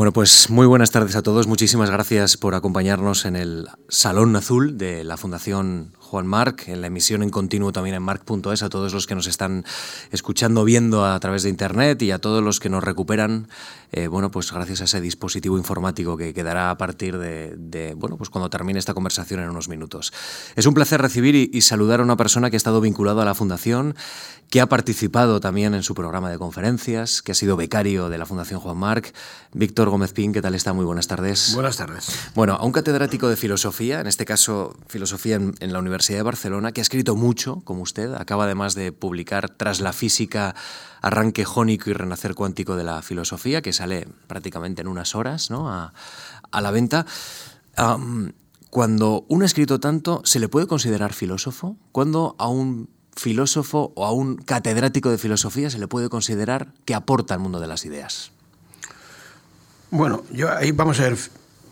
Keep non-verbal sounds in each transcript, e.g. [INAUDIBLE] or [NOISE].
Bueno, pues muy buenas tardes a todos. Muchísimas gracias por acompañarnos en el Salón Azul de la Fundación Juan Marc, en la emisión en continuo también en marc.es, a todos los que nos están escuchando, viendo a través de Internet y a todos los que nos recuperan, eh, bueno, pues gracias a ese dispositivo informático que quedará a partir de, bueno, pues cuando termine esta conversación en unos minutos. Es un placer recibir y, y saludar a una persona que ha estado vinculada a la Fundación, que ha participado también en su programa de conferencias, que ha sido becario de la Fundación Juan Marc, Víctor Gómez Pín, ¿qué tal está? Muy buenas tardes. Buenas tardes. Bueno, a un catedrático de filosofía, en este caso filosofía en, en la Universidad De Barcelona, que ha escrito mucho, como usted, acaba además de publicar Tras la física, arranque jónico y renacer cuántico de la filosofía, que sale prácticamente en unas horas ¿no? a, a, la venta. Cuando uno ha escrito tanto, ¿se le puede considerar filósofo? ¿Cuándo a un filósofo o a un catedrático de filosofía se le puede considerar que aporta al mundo de las ideas? Bueno, yo ahí vamos a ver.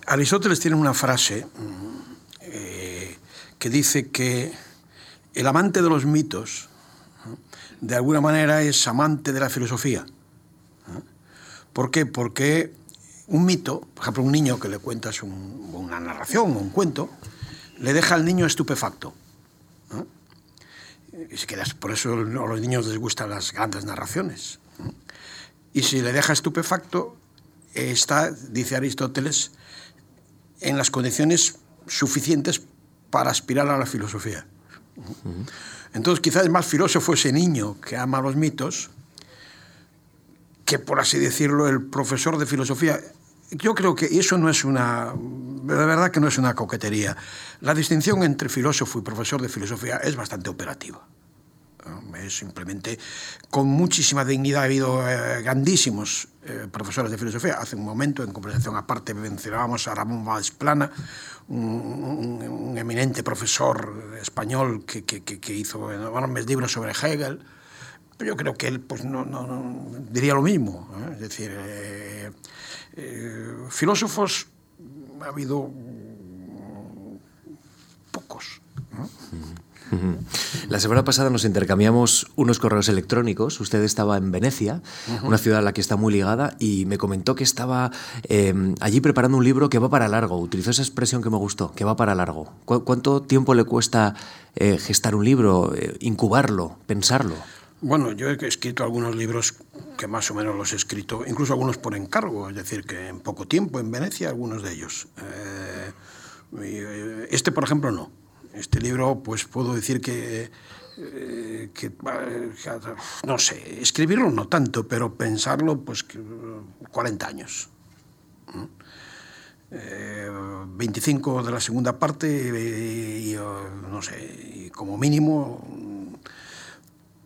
Aristóteles tiene una frase que dice que el amante de los mitos, de alguna manera, es amante de la filosofía. ¿Por qué? Porque un mito, por ejemplo, un niño que le cuentas un, una narración o un cuento, le deja al niño estupefacto. por eso a los niños les gustan las grandes narraciones. Y si le deja estupefacto, está, dice Aristóteles, en las condiciones suficientes para aspirar a la filosofía. Entonces quizás es más filósofo ese niño que ama los mitos que, por así decirlo, el profesor de filosofía. Yo creo que eso no es una, de verdad que no es una coquetería. La distinción entre filósofo y profesor de filosofía es bastante operativa. Es simplemente con muchísima dignidad. Ha habido eh, grandísimos eh, profesoras de filosofía, hace un momento, en conversación aparte, mencionábamos a Ramón Valsplana, un, un, un eminente profesor español que, que, que, que hizo enormes libros sobre Hegel, pero yo creo que él pues, no, no, no diría lo mismo. ¿eh? Es decir, eh, eh, filósofos ha habido pocos. ¿no? Mm -hmm. La semana pasada nos intercambiamos unos correos electrónicos. Usted estaba en Venecia, uh -huh. una ciudad a la que está muy ligada, y me comentó que estaba eh, allí preparando un libro que va para largo. Utilizó esa expresión que me gustó, que va para largo. ¿Cu ¿Cuánto tiempo le cuesta eh, gestar un libro, eh, incubarlo, pensarlo? Bueno, yo he escrito algunos libros que más o menos los he escrito, incluso algunos por encargo, es decir, que en poco tiempo en Venecia, algunos de ellos. Eh, este, por ejemplo, no. Este libro, pues puedo decir que, eh, no sé, escribirlo no tanto, pero pensarlo, pues 40 años. Eh, 25 de la segunda parte y, y, no sé, como mínimo.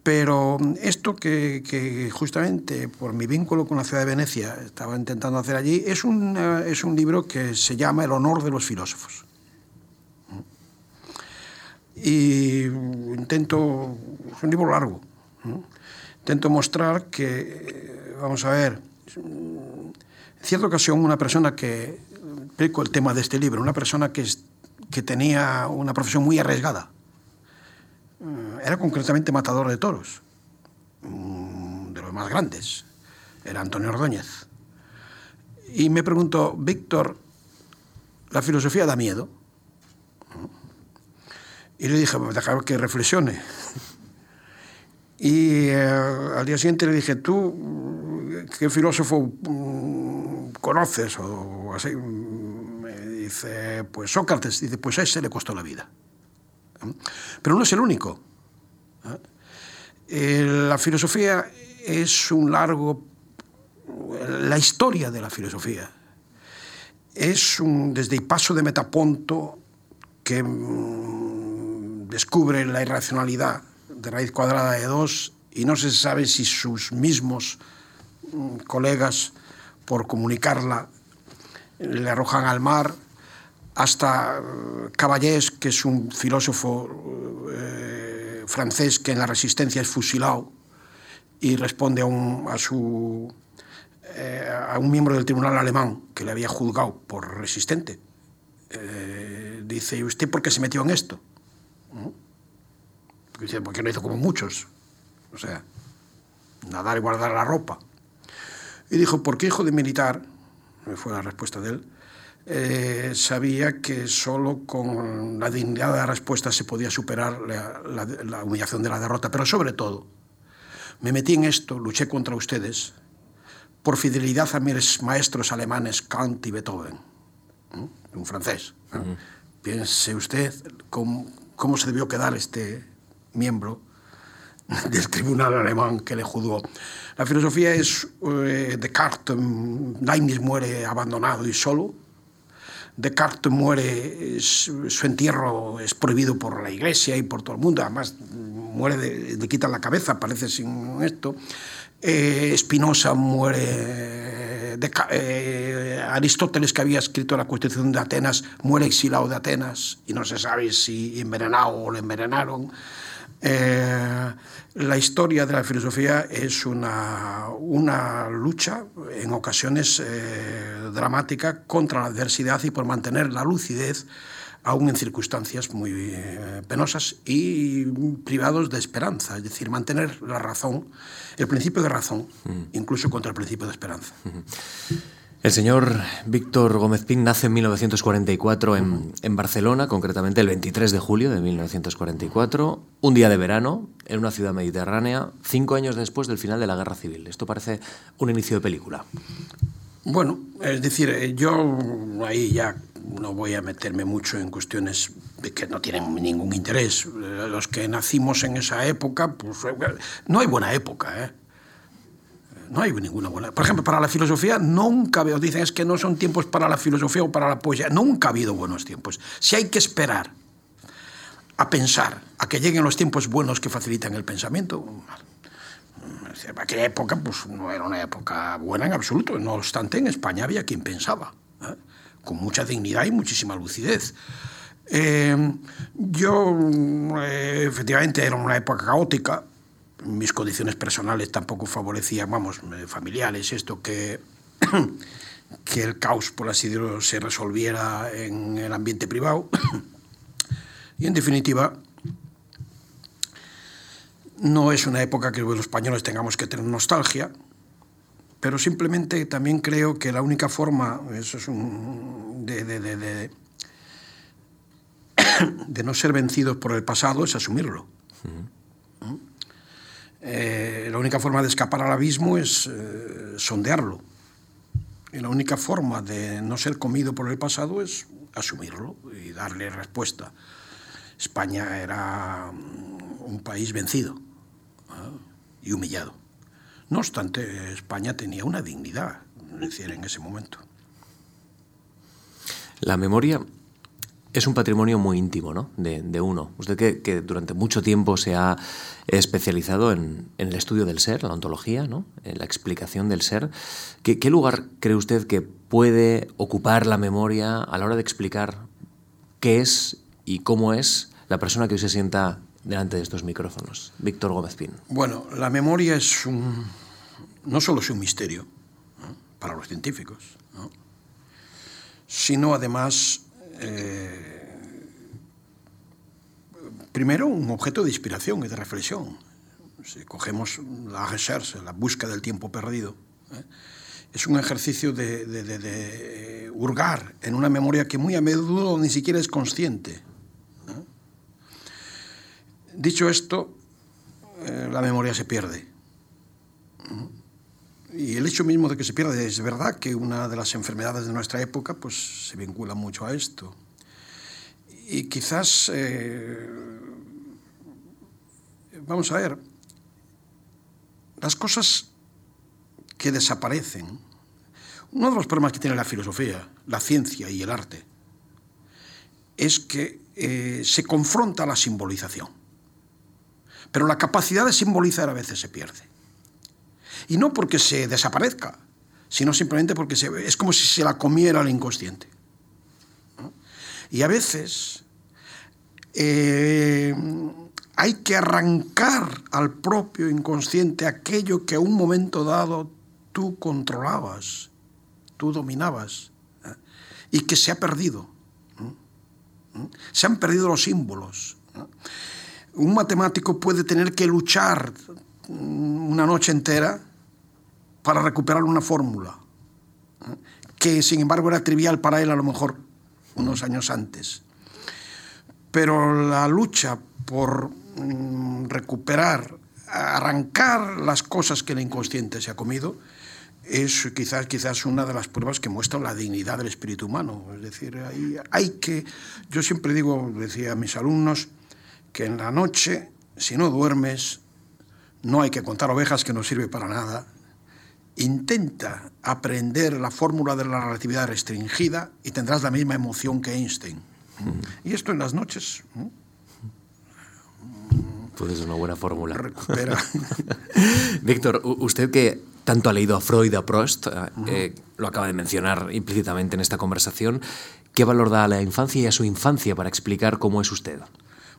Pero esto que, que, justamente por mi vínculo con la ciudad de Venecia estaba intentando hacer allí, es un, es un libro que se llama El honor de los filósofos y intento, es un libro largo, intento mostrar que, vamos a ver, en cierta ocasión una persona que, explico el tema de este libro, una persona que, que tenía una profesión muy arriesgada, era concretamente matador de toros, de los más grandes, era Antonio Ordóñez. Y me preguntó, Víctor, ¿la filosofía da miedo? Y le dije, pues déjame que reflexione. [LAUGHS] Y eh, al día siguiente le dije, ¿tú qué filósofo mm, conoces? O así. Me dice, pues Sócrates. Dice, pues a ese le costó la vida. Pero no es el único. Eh, la filosofía es un largo... La historia de la filosofía es un, desde paso de Metaponto que descubre la irracionalidad de raíz cuadrada de 2 y no se sabe si sus mismos mm, colegas, por comunicarla, le arrojan al mar, hasta eh, Caballés, que es un filósofo eh, francés que en la resistencia es fusilado y responde a un, a su, eh, a un miembro del tribunal alemán que le había juzgado por resistente. Dice, ¿y usted por qué se metió en esto? Porque no hizo como muchos. O sea, nadar y guardar la ropa. Y dijo, porque hijo de militar, fue la respuesta de él, eh, sabía que solo con la dignidad de la respuesta se podía superar la, humillación de la derrota, pero sobre todo, me metí en esto, luché contra ustedes, por fidelidad a mis maestros alemanes Kant y Beethoven, un francés. Piense usted cómo, cómo se debió quedar este miembro del tribunal alemán que le juzgó. La filosofía es eh, Descartes, Leibniz muere abandonado y solo. Descartes muere, su entierro es prohibido por la iglesia y por todo el mundo, además muere, le quitan la cabeza, parece sin esto. Eh, Spinoza eh, Aristóteles, que había escrito la Constitución de Atenas, muere exilado de Atenas y no se sabe si envenenado o le envenenaron. Eh, la historia de la filosofía es una, una lucha, en ocasiones eh, dramática, contra la adversidad y por mantener la lucidez aún en circunstancias muy eh, penosas y privados de esperanza, es decir, mantener la razón, el principio de razón, incluso contra el principio de esperanza. El señor Víctor Gómez Pin nace en 1944 en, en, Barcelona, concretamente el 23 de julio de 1944, un día de verano, en una ciudad mediterránea, cinco años después del final de la Guerra Civil. Esto parece un inicio de película. Bueno, es decir, eh, yo ahí ya no voy a meterme mucho en cuestiones que no tienen ningún interés. Los que nacimos en esa época, pues no hay buena época, ¿eh? No hay ninguna buena. Por ejemplo, para la filosofía nunca veo, dicen es que no son tiempos para la filosofía o para la poesía. Nunca ha habido buenos tiempos. Si hay que esperar a pensar, a que lleguen los tiempos buenos que facilitan el pensamiento, en aquella época pues, no era una época buena en absoluto. No obstante, en España había quien pensaba, ¿eh? Con mucha dignidad y muchísima lucidez. Eh, yo, eh, efectivamente, era una época caótica, mis condiciones personales tampoco favorecían, vamos, familiares, esto que, [COUGHS] que el caos, por así decirlo, se resolviera en el ambiente privado. [COUGHS] y en definitiva, no es una época que los españoles tengamos que tener nostalgia, pero simplemente también creo que la única forma, eso es un, de, de, de, de, no ser vencidos por el pasado es asumirlo. Eh, la única forma de escapar al abismo es eh, sondearlo. Y la única forma de no ser comido por el pasado es asumirlo y darle respuesta. España era mm, un país vencido y humillado. No obstante, España tenía una dignidad, decir, en ese momento. La memoria es un patrimonio muy íntimo ¿no? de, uno. Usted que, durante mucho tiempo se ha especializado en, el estudio del ser, la ontología, ¿no? en la explicación del ser, ¿qué, lugar cree usted que puede ocupar la memoria a la hora de explicar qué es y cómo es la persona que hoy se sienta delante de estos micrófonos? Víctor Gómez Pin. Bueno, la memoria es un, no solo es un misterio para los científicos, sino además eh, primero, un objeto de inspiración y de reflexión. Si cogemos la recherche, la búsqueda del tiempo perdido, ¿eh? es un ejercicio de, hurgar en una memoria que muy a menudo ni siquiera es consciente. ¿eh? Dicho esto, la memoria se pierde. Y el hecho mismo de que se pierda es verdad que una de las enfermedades de nuestra época pues, se vincula mucho a esto. Y quizás, eh, vamos a ver, las cosas que desaparecen, uno de los problemas que tiene la filosofía, la ciencia y el arte, es que eh, se confronta la simbolización. Pero la capacidad de simbolizar a veces se pierde. Y no porque se desaparezca, sino simplemente porque es como si se la comiera el inconsciente. Y a veces eh, hay que arrancar al propio inconsciente aquello que a un momento dado tú controlabas, tú dominabas, ¿eh? y que se ha perdido. Se han perdido los símbolos. Un matemático puede tener que luchar una noche entera para recuperar una fórmula. que sin embargo era trivial para él a lo mejor unos años antes. Pero la lucha por mm, recuperar, arrancar las cosas que el inconsciente se ha comido, es quizás, quizás una de las pruebas que muestra la dignidad del espíritu humano. Es decir, hay, hay que, yo siempre digo, decía a mis alumnos, que en la noche, si no duermes, no hay que contar ovejas que no sirve para nada. Intenta aprender la fórmula de la relatividad restringida y tendrás la misma emoción que Einstein. Y esto en las noches. Pues es una buena fórmula. Recupera. [LAUGHS] Víctor, usted que tanto ha leído a Freud, a Prost, eh, eh, lo acaba de mencionar implícitamente en esta conversación, ¿qué valor da a la infancia y a su infancia para explicar cómo es usted?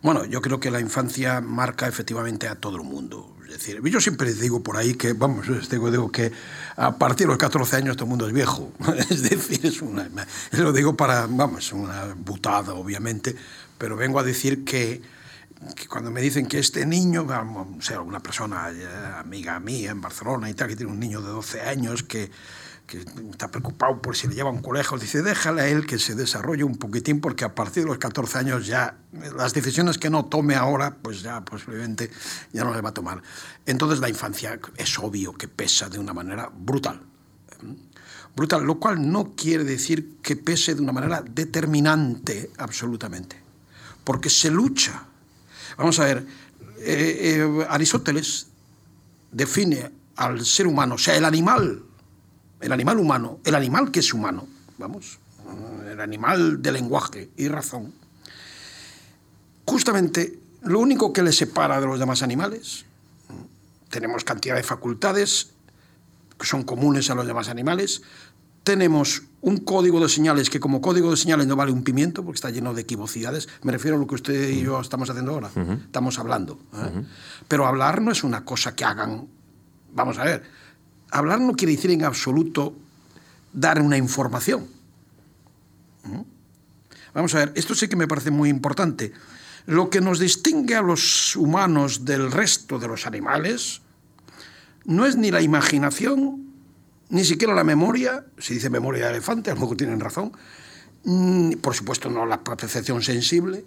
Bueno, yo creo que la infancia marca efectivamente a todo el mundo. Es decir, yo siempre digo por ahí que, vamos, digo, digo que a partir de los 14 años todo el mundo es viejo. [LAUGHS] Es decir, es una, lo digo para, vamos, una butada, obviamente, pero vengo a decir que, que cuando me dicen que este niño, o sea, una persona eh, amiga mía en Barcelona y tal, que tiene un niño de 12 años que que está preocupado por si le lleva a un colegio, dice, déjale a él que se desarrolle un poquitín, porque a partir de los 14 años ya las decisiones que no tome ahora, pues ya posiblemente ya no le va a tomar. Entonces la infancia es obvio que pesa de una manera brutal. Brutal, lo cual no quiere decir que pese de una manera determinante absolutamente, porque se lucha. Vamos a ver, eh, eh, Aristóteles define al ser humano, o sea, el animal, el animal humano, el animal que es humano, vamos, el animal de lenguaje y razón, justamente lo único que le separa de los demás animales, tenemos cantidad de facultades que son comunes a los demás animales, tenemos un código de señales que como código de señales no vale un pimiento porque está lleno de equivocidades. Me refiero a lo que usted y yo estamos haciendo ahora. Estamos hablando. ¿eh? Pero hablar no es una cosa que hagan. Vamos a ver, hablar no quiere decir en absoluto dar una información. ¿Mm? Vamos a ver, esto sí que me parece muy importante. Lo que nos distingue a los humanos del resto de los animales no es ni la imaginación, ni siquiera la memoria, se dice memoria de elefante, [LAUGHS] a lo tienen razón, por supuesto no la percepción sensible,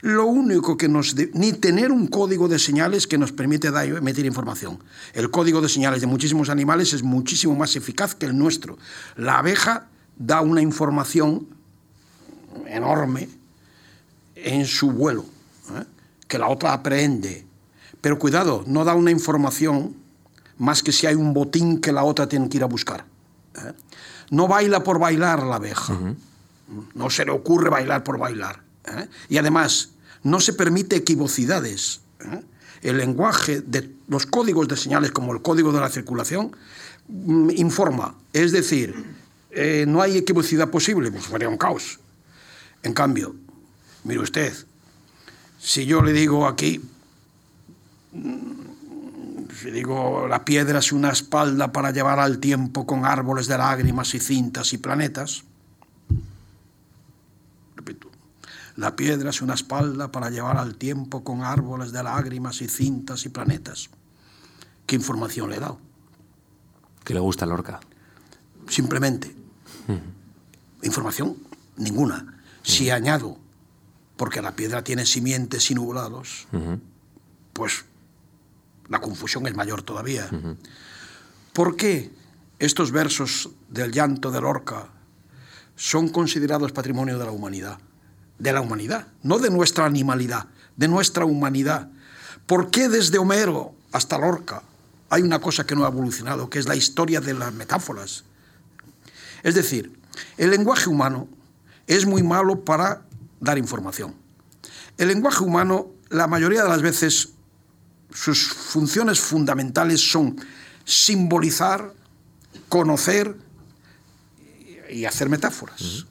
lo único que nos... ni tener un código de señales que nos permite dar, emitir información. El código de señales de muchísimos animales es muchísimo más eficaz que el nuestro. La abeja da una información enorme en su vuelo, ¿eh? que la otra aprende. Pero cuidado, no da una información más que si hay un botín que la otra tiene que ir a buscar. ¿eh? No baila por bailar la abeja. No se le ocurre bailar por bailar. ¿Eh? Y además, no se permite equivocidades. ¿eh? El lenguaje de los códigos de señales, como el código de la circulación, mm, informa. Es decir, eh, no hay equivocidad posible, pues sería un caos. En cambio, mire usted, si yo le digo aquí, mm, si digo la piedra es una espalda para llevar al tiempo con árboles de lágrimas y cintas y planetas, La piedra es una espalda para llevar al tiempo con árboles de lágrimas y cintas y planetas. ¿Qué información le he dado? Que le gusta Lorca. Simplemente. Información ninguna. Si añado, porque la piedra tiene simientes y nublados, pues la confusión es mayor todavía. ¿Por qué estos versos del llanto de Lorca son considerados patrimonio de la humanidad? De la humanidad, no de nuestra animalidad, de nuestra humanidad. ¿Por qué desde Homero hasta Lorca hay una cosa que no ha evolucionado, que es la historia de las metáforas? Es decir, el lenguaje humano es muy malo para dar información. El lenguaje humano, la mayoría de las veces, sus funciones fundamentales son simbolizar, conocer y hacer metáforas.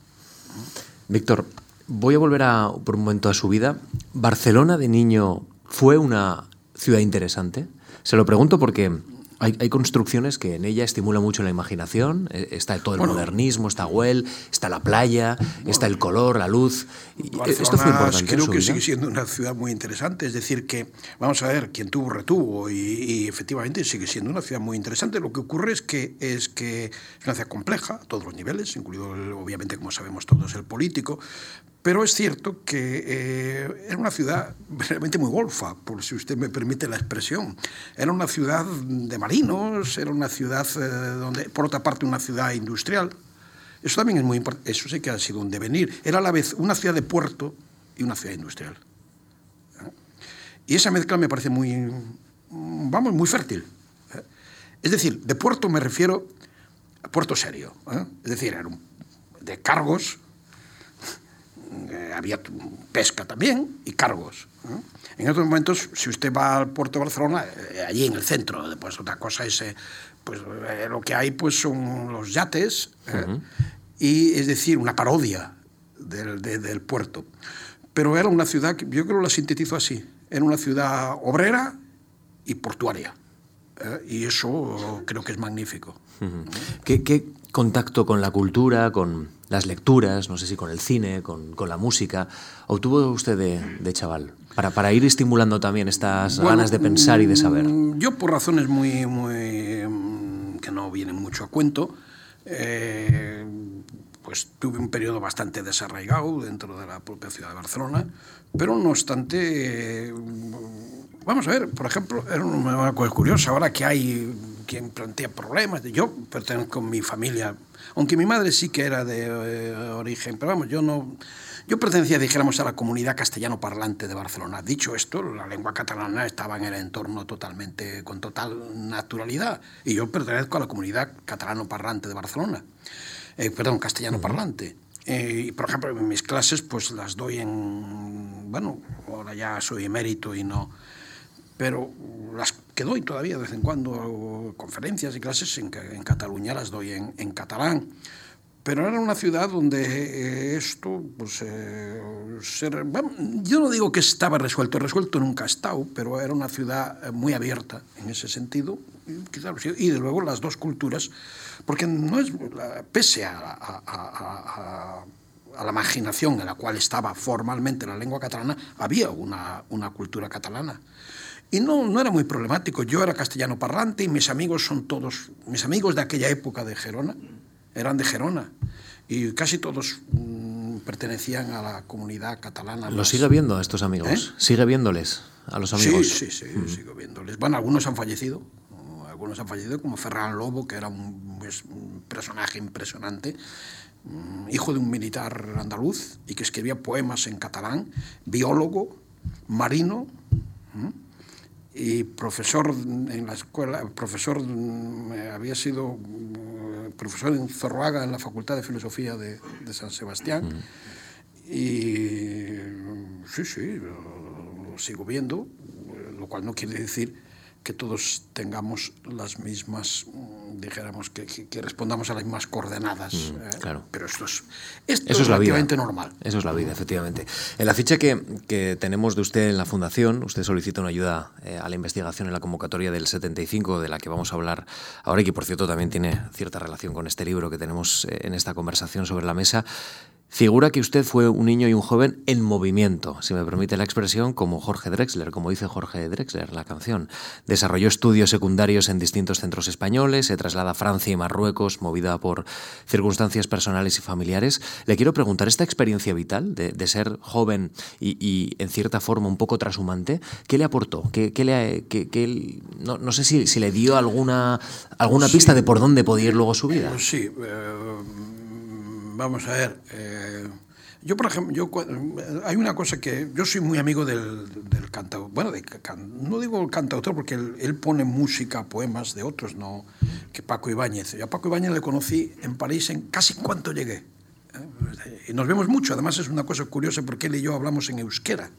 Víctor, Voy a volver a, por un momento a su vida. ¿Barcelona de niño fue una ciudad interesante? Se lo pregunto porque Hay, construcciones que en ella estimulan mucho la imaginación. Eh, está todo el modernismo, está Güell, está la playa, está el color, la luz. Esto fue importante. Creo que sigue siendo una ciudad muy interesante. Es decir, que, vamos a ver, quien tuvo, retuvo. Y, efectivamente sigue siendo una ciudad muy interesante. Lo que ocurre es que es, que es una ciudad compleja a todos los niveles, incluido, obviamente, como sabemos todos, el político. Pero es cierto que eh, era una ciudad realmente muy golfa, por si usted me permite la expresión. Era una ciudad de marinos, era una ciudad eh, donde, por otra parte, una ciudad industrial. Eso también es muy importante, eso sí que ha sido un devenir. Era a la vez una ciudad de puerto y una ciudad industrial. Y esa mezcla me parece muy, vamos, muy fértil. Es decir, de puerto me refiero a puerto serio. Es decir, de cargos eh, había pesca también y cargos. En otros momentos, si usted va al puerto de Barcelona, eh, allí en el centro, después otra cosa es, eh, pues lo que hay pues son los yates, y es decir, una parodia del, del, puerto. Pero era una ciudad, que yo creo que la sintetizo así, era una ciudad obrera y portuaria. y eso creo que es magnífico. ¿Qué, ¿Qué, contacto con la cultura, con las lecturas, no sé si con el cine, con, con la música, obtuvo usted de, de chaval? Para, para, ir estimulando también estas ganas de pensar y de saber. Mm, yo por razones muy, muy mm, que no vienen mucho a cuento, eh, pues tuve un periodo bastante desarraigado dentro de la propia ciudad de Barcelona, pero no obstante, eh, vamos a ver, por ejemplo, era una cosa curiosa, ahora que hay quien plantea problemas, yo pertenezco a mi familia aunque mi madre sí que era de eh, origen, pero vamos, yo no... Yo pertenecía, dijéramos, a la comunidad castellano parlante de Barcelona. Dicho esto, la lengua catalana estaba en el entorno totalmente, con total naturalidad. Y yo pertenezco a la comunidad catalano parlante de Barcelona. Eh, perdón, castellano parlante. Eh, y, por ejemplo, en mis clases, pues las doy en. Bueno, ahora ya soy emérito y no pero las que doy todavía de vez en cuando, conferencias y clases en, en Cataluña las doy en, en, catalán. Pero era una ciudad donde eh, esto, pues, eh, yo no digo que estaba resuelto, resuelto nunca ha estado, pero era una ciudad eh, muy abierta en ese sentido. Y, de luego las dos culturas, porque no es, pese a, a, a, a la imaginación en la cual estaba formalmente la lengua catalana, había una, una cultura catalana. Y no, no era muy problemático. Yo era castellano parlante y mis amigos son todos, mis amigos de aquella época de Gerona, eran de Gerona. Y casi todos mm, pertenecían a la comunidad catalana. ¿Lo sigue viendo a estos amigos? ¿Eh? ¿Sigue viéndoles a los amigos? Sí, sí, sí, sigo viéndoles. Bueno, algunos han fallecido. Algunos han fallecido, como Ferran Lobo, que era un, pues, un personaje impresionante mm, hijo de un militar andaluz y que escribía poemas en catalán, biólogo, marino y profesor en la escuela, profesor, había sido eh, profesor en Zorroaga en la Facultad de Filosofía de, de San Sebastián. Y sí, sí, lo sigo viendo, lo cual no quiere decir que todos tengamos las mismas, mm, dijéramos, que, que, respondamos a las mismas coordenadas. Mm, ¿eh? claro. Pero esto es, esto Eso es, relativamente normal. Eso es la vida, efectivamente. En la ficha que, que, tenemos de usted en la Fundación, usted solicita una ayuda eh, a la investigación en la convocatoria del 75, de la que vamos a hablar ahora y que, por cierto, también tiene cierta relación con este libro que tenemos eh, en esta conversación sobre la mesa. Figura que usted fue un niño y un joven en movimiento, si me permite la expresión, como Jorge Drexler, como dice Jorge Drexler, la canción. Desarrolló estudios secundarios en distintos centros españoles, se traslada a Francia y Marruecos, movida por circunstancias personales y familiares. Le quiero preguntar, ¿esta experiencia vital de, ser joven y, en cierta forma, un poco trashumante, qué le aportó? ¿Qué, le, no, sé si, le dio alguna, alguna pista de por dónde podía ir luego su vida. Sí. Eh, vamos a ver. Eh, yo, por ejemplo, yo, hay una cosa que yo soy muy amigo del, del cantautor. Bueno, no digo el cantautor porque él, pone música, poemas de otros, no que Paco Ibáñez. Yo a Paco Ibáñez le conocí en París en casi cuanto llegué. ¿eh? Y nos vemos mucho. Además, es una cosa curiosa porque él y yo hablamos en euskera.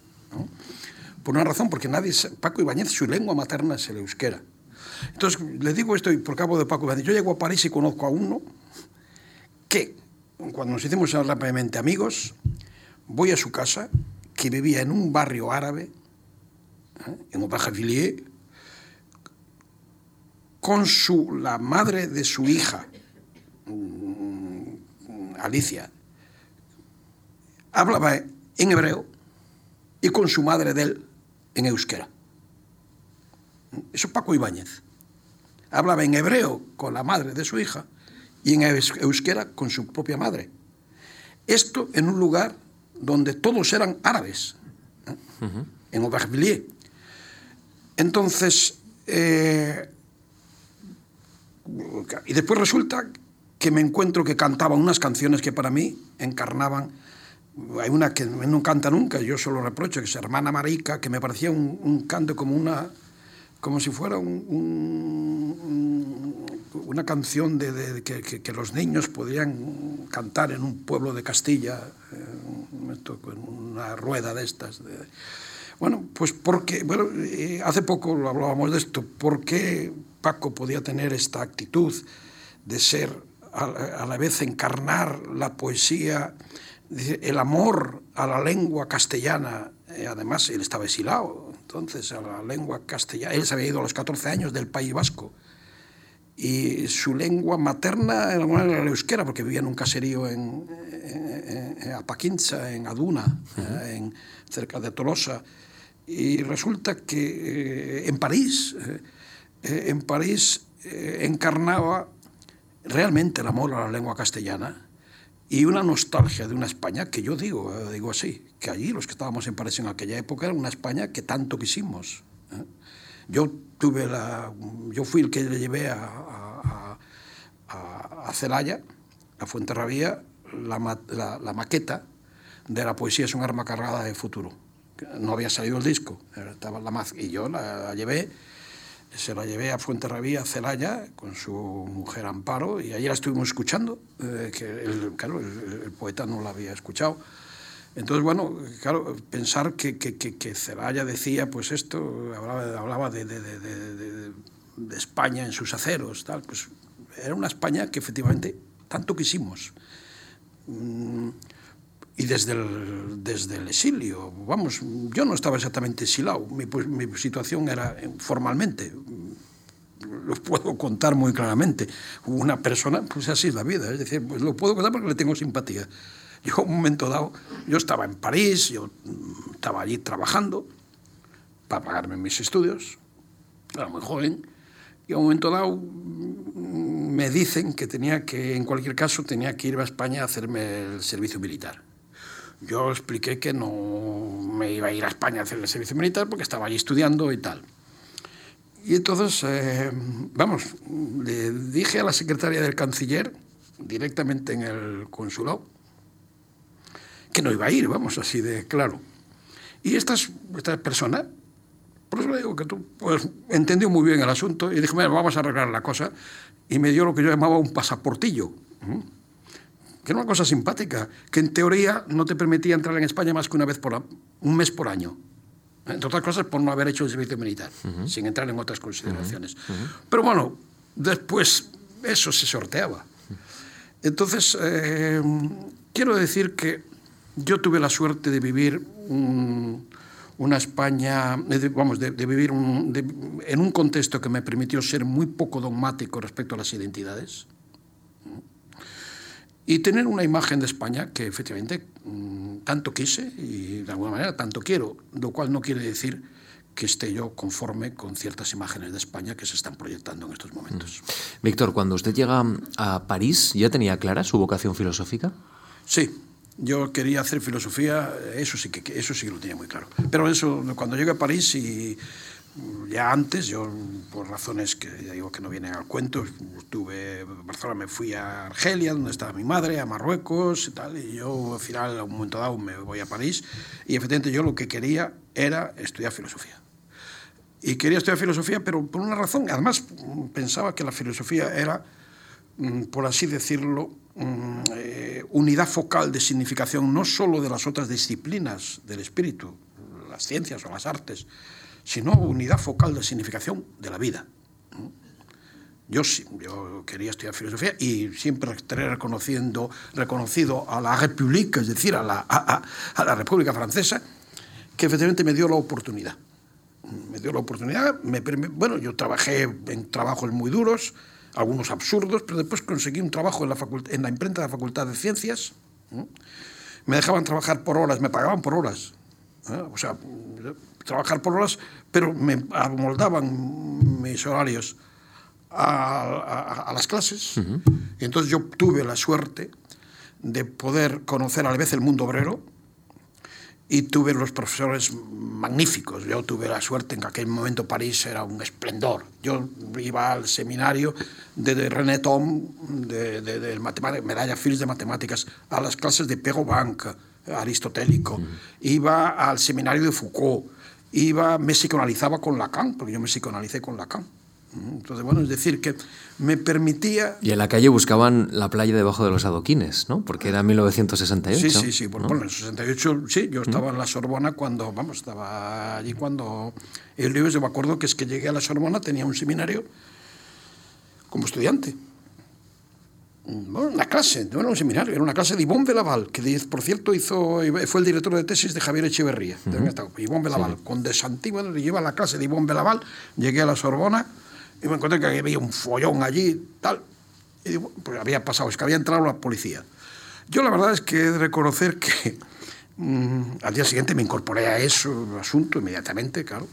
Por una razón, porque nadie. Paco Ibáñez, su lengua materna es el euskera. Entonces, le digo esto y por cabo de Paco Ibáñez. Yo llego a París y conozco a uno que cuando nos hicimos rápidamente amigos, voy a su casa, que vivía en un barrio árabe, ¿eh? en Aubervilliers, con su, la madre de su hija, mm, Alicia, hablaba en hebreo y con su madre de él en euskera. Eso Paco Ibáñez. Hablaba en hebreo con la madre de su hija y en euskera con su propia madre. Esto en un lugar donde todos eran árabes, ¿eh? en Aubervilliers. Entonces, eh, y después resulta que me encuentro que cantaba unas canciones que para mí encarnaban. Hay una que no canta nunca, yo solo reprocho, que es Hermana Marica, que me parecía un, un canto como una como si fuera un, un, una canción de, de que, que, los niños podrían cantar en un pueblo de Castilla, en una rueda de estas. De, bueno, pues porque, bueno, eh, hace poco lo hablábamos de esto, ¿por qué Paco podía tener esta actitud de ser a, a la vez encarnar la poesía, el amor a la lengua castellana, eh, además él estaba exilado, entonces a la lengua castellana, él se había ido a los 14 años del País Vasco, y su lengua materna era la euskera, porque vivía en un caserío en, en, en Apaquincha, en Aduna, uh -huh. en, cerca de Tolosa, y resulta que eh, en París, eh, en París eh, encarnaba realmente el amor a la lengua castellana y una nostalgia de una España que yo digo, digo así, que allí los que estábamos en París en aquella época era una España que tanto quisimos. Yo tuve la, yo fui el que le llevé a, a, a, a Celaya, a Fuenterrabía, la, la, la maqueta de la poesía es un arma cargada de futuro no había salido el disco, estaba la y yo la, llevé, se la llevé a Fuenterrabía, Celaya, con su mujer Amparo, y allí la estuvimos escuchando, eh, que el, claro, el, el, poeta no la había escuchado. Entonces, bueno, claro, pensar que, que, que, que Celaya decía, pues esto, hablaba, hablaba de, de, de, de, España en sus aceros, tal, pues era una España que efectivamente tanto quisimos. Mm, y desde el, desde el exilio. Vamos, yo no estaba exactamente exilado, mi, pues, mi situación era formalmente, lo puedo contar muy claramente. Una persona, pues así es la vida, es decir, pues lo puedo contar porque le tengo simpatía. Yo, un momento dado, yo estaba en París, yo estaba allí trabajando para pagarme mis estudios, era muy joven, y a un momento dado me dicen que tenía que, en cualquier caso, tenía que ir a España a hacerme el servicio militar yo expliqué que no me iba a ir a España a hacer el servicio militar porque estaba allí estudiando y tal. Y entonces, eh, vamos, le dije a la secretaria del canciller, directamente en el consulado, que no iba a ir, vamos, así de claro. Y esta, esta persona, por eso le digo que tú, pues entendió muy bien el asunto y dijo, vamos a arreglar la cosa. Y me dio lo que yo llamaba un pasaportillo que era una cosa simpática, que en teoría no te permitía entrar en España más que una vez por un mes por año. Entre otras cosas, por no haber hecho el servicio militar, uh -huh. sin entrar en otras consideraciones. Uh -huh. Pero bueno, después eso se sorteaba. Entonces, eh, quiero decir que yo tuve la suerte de vivir un, una España, de, vamos, de, de vivir un, de, en un contexto que me permitió ser muy poco dogmático respecto a las identidades y tener una imagen de España que efectivamente mmm, tanto quise y de alguna manera tanto quiero, lo cual no quiere decir que esté yo conforme con ciertas imágenes de España que se están proyectando en estos momentos. Mm. Víctor, cuando usted llega a París, ¿ya tenía clara su vocación filosófica? Sí, yo quería hacer filosofía, eso sí que eso sí que lo tenía muy claro. Pero eso cuando llegué a París y ya antes, yo por razones que digo que no vienen al cuento, estuve en Barcelona, me fui a Argelia, donde estaba mi madre, a Marruecos y tal, y yo al final, a un momento dado, me voy a París, y efectivamente yo lo que quería era estudiar filosofía. Y quería estudiar filosofía, pero por una razón, además pensaba que la filosofía era, mm, por así decirlo, mm, eh, unidad focal de significación no solo de las otras disciplinas del espíritu, las ciencias o las artes, sino unidad focal de significación de la vida. Yo, yo quería estudiar filosofía y siempre estaré reconociendo, reconocido a la República, es decir, a la, a, a la República Francesa, que efectivamente me dio la oportunidad. me dio la oportunidad. Me, bueno, yo trabajé en trabajos muy duros, algunos absurdos, pero después conseguí un trabajo en la, en la imprenta de la Facultad de Ciencias. Me dejaban trabajar por horas, me pagaban por horas. ¿eh? O sea, trabajar por horas, pero me amoldaban mis horarios a, las clases. y entonces yo tuve la suerte de poder conocer a la vez el mundo obrero, y tuve los profesores magníficos. Yo tuve la suerte en que aquel momento París era un esplendor. Yo iba al seminario de, René Tom, de, de, medalla Fields de matemáticas, a las clases de Pero Banca, aristotélico. Iba al seminario de Foucault. Iba, me psicoanalizaba con Lacan, porque yo me psicoanalicé con Lacan. Entonces, bueno, es decir, que me permitía... Y en la calle buscaban la playa debajo de los adoquines, ¿no? Porque era 1968. Sí, sí, sí. Bueno, en el 68, sí, yo estaba en la Sorbona cuando, vamos, estaba allí cuando... El libro, yo me acuerdo que es que llegué a la Sorbona, tenía un seminario como estudiante. Bueno, una clase, no era un seminario, era una clase de Ivonne Belaval, que por cierto hizo, fue el director de tesis de Javier Echeverría. Uh Ivonne Belaval, con de Santiago, lleva la clase de Ivonne Belaval, llegué a la Sorbona y me encontré que había un follón allí, tal. Y digo, pues había pasado, es que había entrado la policía. Yo la verdad es que he de reconocer que mm, al día siguiente me incorporé a eso, asunto, inmediatamente, claro,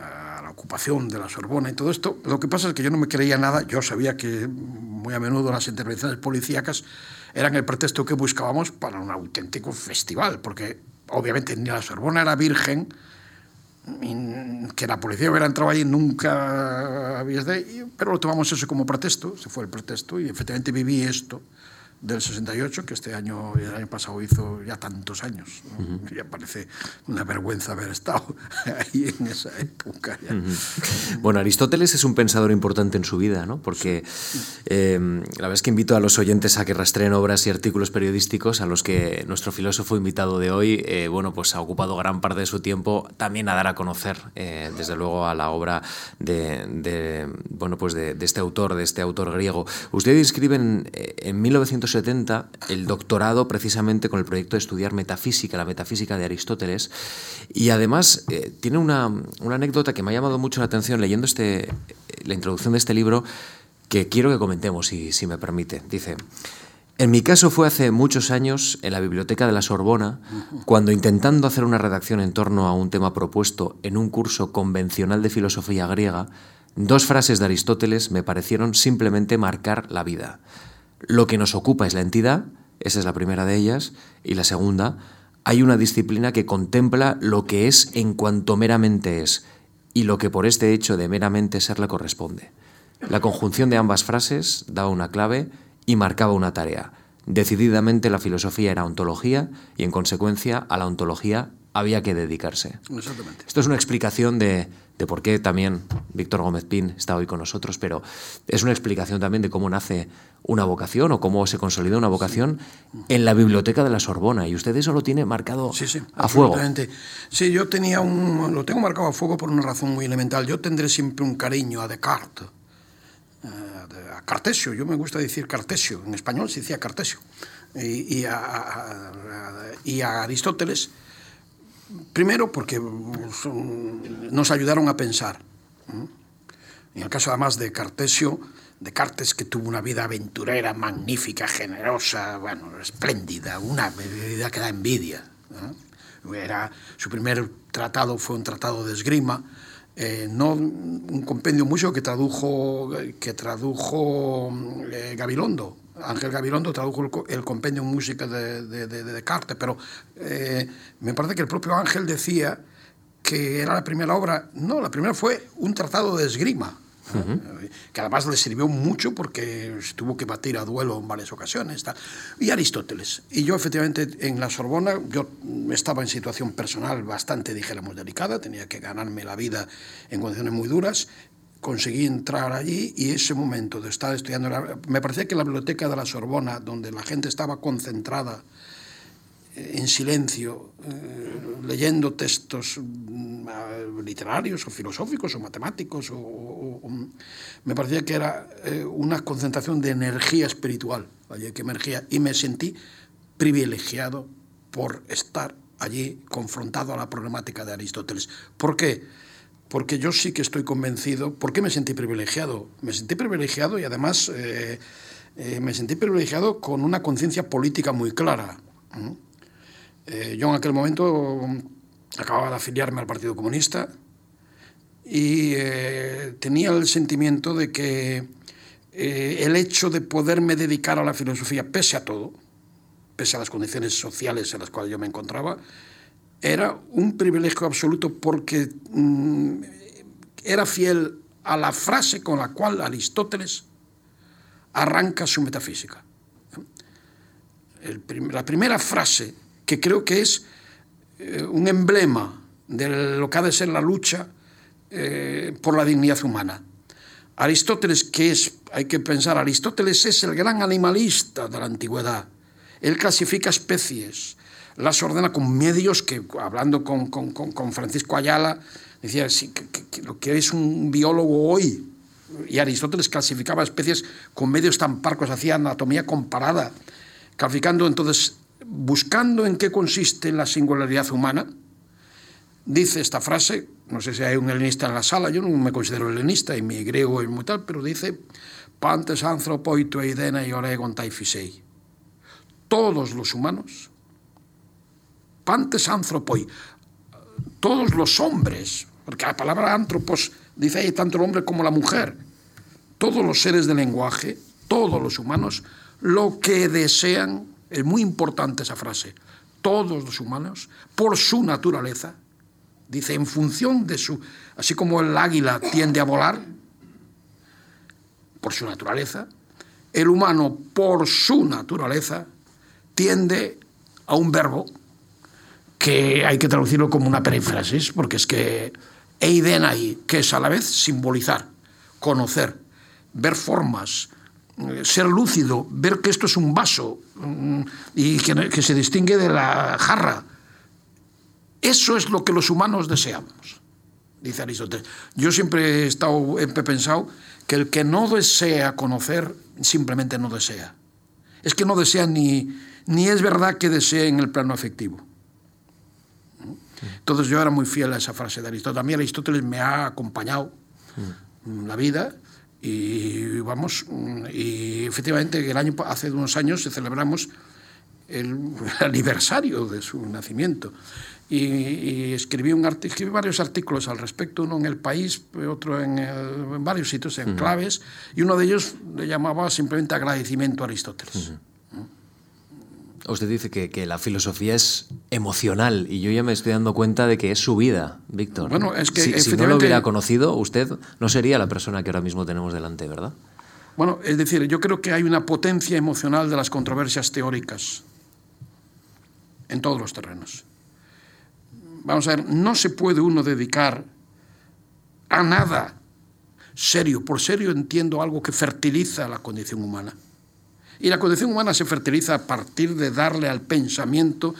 a la ocupación de la Sorbona y todo esto. Lo que pasa es que yo no me creía nada, yo sabía que muy a menudo las intervenciones policíacas eran el pretexto que buscábamos para un auténtico festival, porque obviamente ni la Sorbona era virgen, que la policía hubiera entrado allí nunca había pero lo tomamos eso como pretexto, se fue el pretexto y efectivamente viví esto del 68, que este año, el año pasado hizo ya tantos años. Ya parece una vergüenza haber estado [LAUGHS] ahí en esa época. Bueno, Aristóteles es un pensador importante en su vida, ¿no? Porque eh, la vez que invito a los oyentes a que rastreen obras y artículos periodísticos a los que nuestro filósofo invitado de hoy, eh, bueno, pues ha ocupado gran parte de su tiempo también a dar a conocer, eh, desde luego, a la obra de, bueno, pues de, este autor, de este autor griego. Usted inscribe en, en 1960 el doctorado precisamente con el proyecto de estudiar metafísica, la metafísica de Aristóteles. Y además eh, tiene una, anécdota que me ha llamado mucho la atención leyendo este, la introducción de este libro que quiero que comentemos, si, si me permite. Dice, en mi caso fue hace muchos años en la biblioteca de la Sorbona, cuando intentando hacer una redacción en torno a un tema propuesto en un curso convencional de filosofía griega, dos frases de Aristóteles me parecieron simplemente marcar la vida. Lo que nos ocupa es la entidad, esa es la primera de ellas, y la segunda, hay una disciplina que contempla lo que es en cuanto meramente es, y lo que por este hecho de meramente ser le corresponde. La conjunción de ambas frases daba una clave y marcaba una tarea. Decididamente la filosofía era ontología y en consecuencia a la ontología había que dedicarse. Esto es una explicación de, de por qué también Víctor Gómez Pin está hoy con nosotros, pero es una explicación también de cómo nace una vocación o cómo se consolida una vocación en la biblioteca de la Sorbona. Y usted eso lo tiene marcado a fuego. Sí, yo tenía un, lo tengo marcado a fuego por una razón muy elemental. Yo tendré siempre un cariño a Descartes, eh, a Cartesio. Yo me gusta decir Cartesio. En español se decía Cartesio. Y, y, a, y a Aristóteles primero porque nos ayudaron a pensar. En el caso, además, de Cartesio, Descartes que tuvo una vida aventurera, magnífica, generosa, bueno, espléndida, una vida que da envidia. Era, su primer tratado fue un tratado de esgrima, eh, no un compendio mucho que tradujo, eh, que tradujo eh, Gabilondo, Ángel Gabilondo tradujo el, compendio en música de, de, de, Descartes, pero eh, me parece que el propio Ángel decía que era la primera obra, no, la primera fue un tratado de esgrima, que además le sirvió mucho porque tuvo que batir a duelo en varias ocasiones. Y Aristóteles. Y yo efectivamente en la Sorbona, yo estaba en situación personal bastante, dijéramos, delicada, tenía que ganarme la vida en condiciones muy duras, conseguí entrar allí y ese momento de estar estudiando, me parecía que la biblioteca de la Sorbona, donde la gente estaba concentrada eh, en silencio, eh, leyendo textos mm, literarios o filosóficos o matemáticos, me parecía que era eh, una concentración de energía espiritual allí que emergía y me sentí privilegiado por estar allí confrontado a la problemática de Aristóteles. ¿Por qué? Porque yo sí que estoy convencido. ¿Por qué me sentí privilegiado? Me sentí privilegiado y además eh, eh, me sentí privilegiado con una conciencia política muy clara. Eh, yo en aquel momento acababa de afiliarme al Partido Comunista y tenía el sentimiento de que el hecho de poderme dedicar a la filosofía, pese a todo, pese a las condiciones sociales en las cuales yo me encontraba, era un privilegio absoluto porque mm, era fiel a la frase con la cual Aristóteles arranca su metafísica. la primera frase, que creo que es eh, un emblema de lo que ha de ser la lucha eh, por la dignidad humana. Aristóteles, que es, hay que pensar, Aristóteles es el gran animalista de la antigüedad. Él clasifica especies, las ordena con medios que, hablando con, con, con Francisco Ayala, decía sí, que, lo que es un biólogo hoy, y Aristóteles clasificaba especies con medios tan parcos, hacía anatomía comparada, calificando entonces, buscando en qué consiste la singularidad humana, dice esta frase, no sé si hay un helenista en la sala, yo no me considero helenista y mi griego es muy tal, pero dice, pantes anthropoito eidena y oregon taifisei. Todos los humanos pantes anthropoi, todos los hombres, porque la palabra antropos dice ahí tanto el hombre como la mujer, todos los seres del lenguaje, todos los humanos, lo que desean, es muy importante esa frase, todos los humanos, por su naturaleza, dice, en función de su, así como el águila tiende a volar, por su naturaleza, el humano, por su naturaleza, tiende a un verbo que hay que traducirlo como una perífrasis, porque es que eidenai, que es a la vez simbolizar, conocer, ver formas, eh, ser lúcido, ver que esto es un vaso mm, y que, se distingue de la jarra. Eso es lo que los humanos deseamos, dice Aristóteles. Yo siempre he, estado, he pensado que el que no desea conocer, simplemente no desea. Es que no desea ni, ni es verdad que desee en el plano afectivo. Entonces yo era muy fiel a esa frase de Aristóteles. A mí Aristóteles me ha acompañado en la vida y vamos, y efectivamente el año, hace unos años celebramos el, [LAUGHS] aniversario de su nacimiento. Y, escribí, un escribí varios artículos al respecto, uno en El País, otro en, varios sitios, en claves, y uno de ellos le llamaba simplemente agradecimiento a Aristóteles. Usted dice que, la filosofía es emocional y yo ya me estoy dando cuenta de que es su vida, Víctor. Bueno, es que si, no lo hubiera conocido, usted no sería la persona que ahora mismo tenemos delante, ¿verdad? Bueno, es decir, yo creo que hay una potencia emocional de las controversias teóricas en todos los terrenos. Vamos a ver, no se puede uno dedicar a nada serio. Por serio entiendo algo que fertiliza la condición humana. Y la condición humana se fertiliza a partir de darle al pensamiento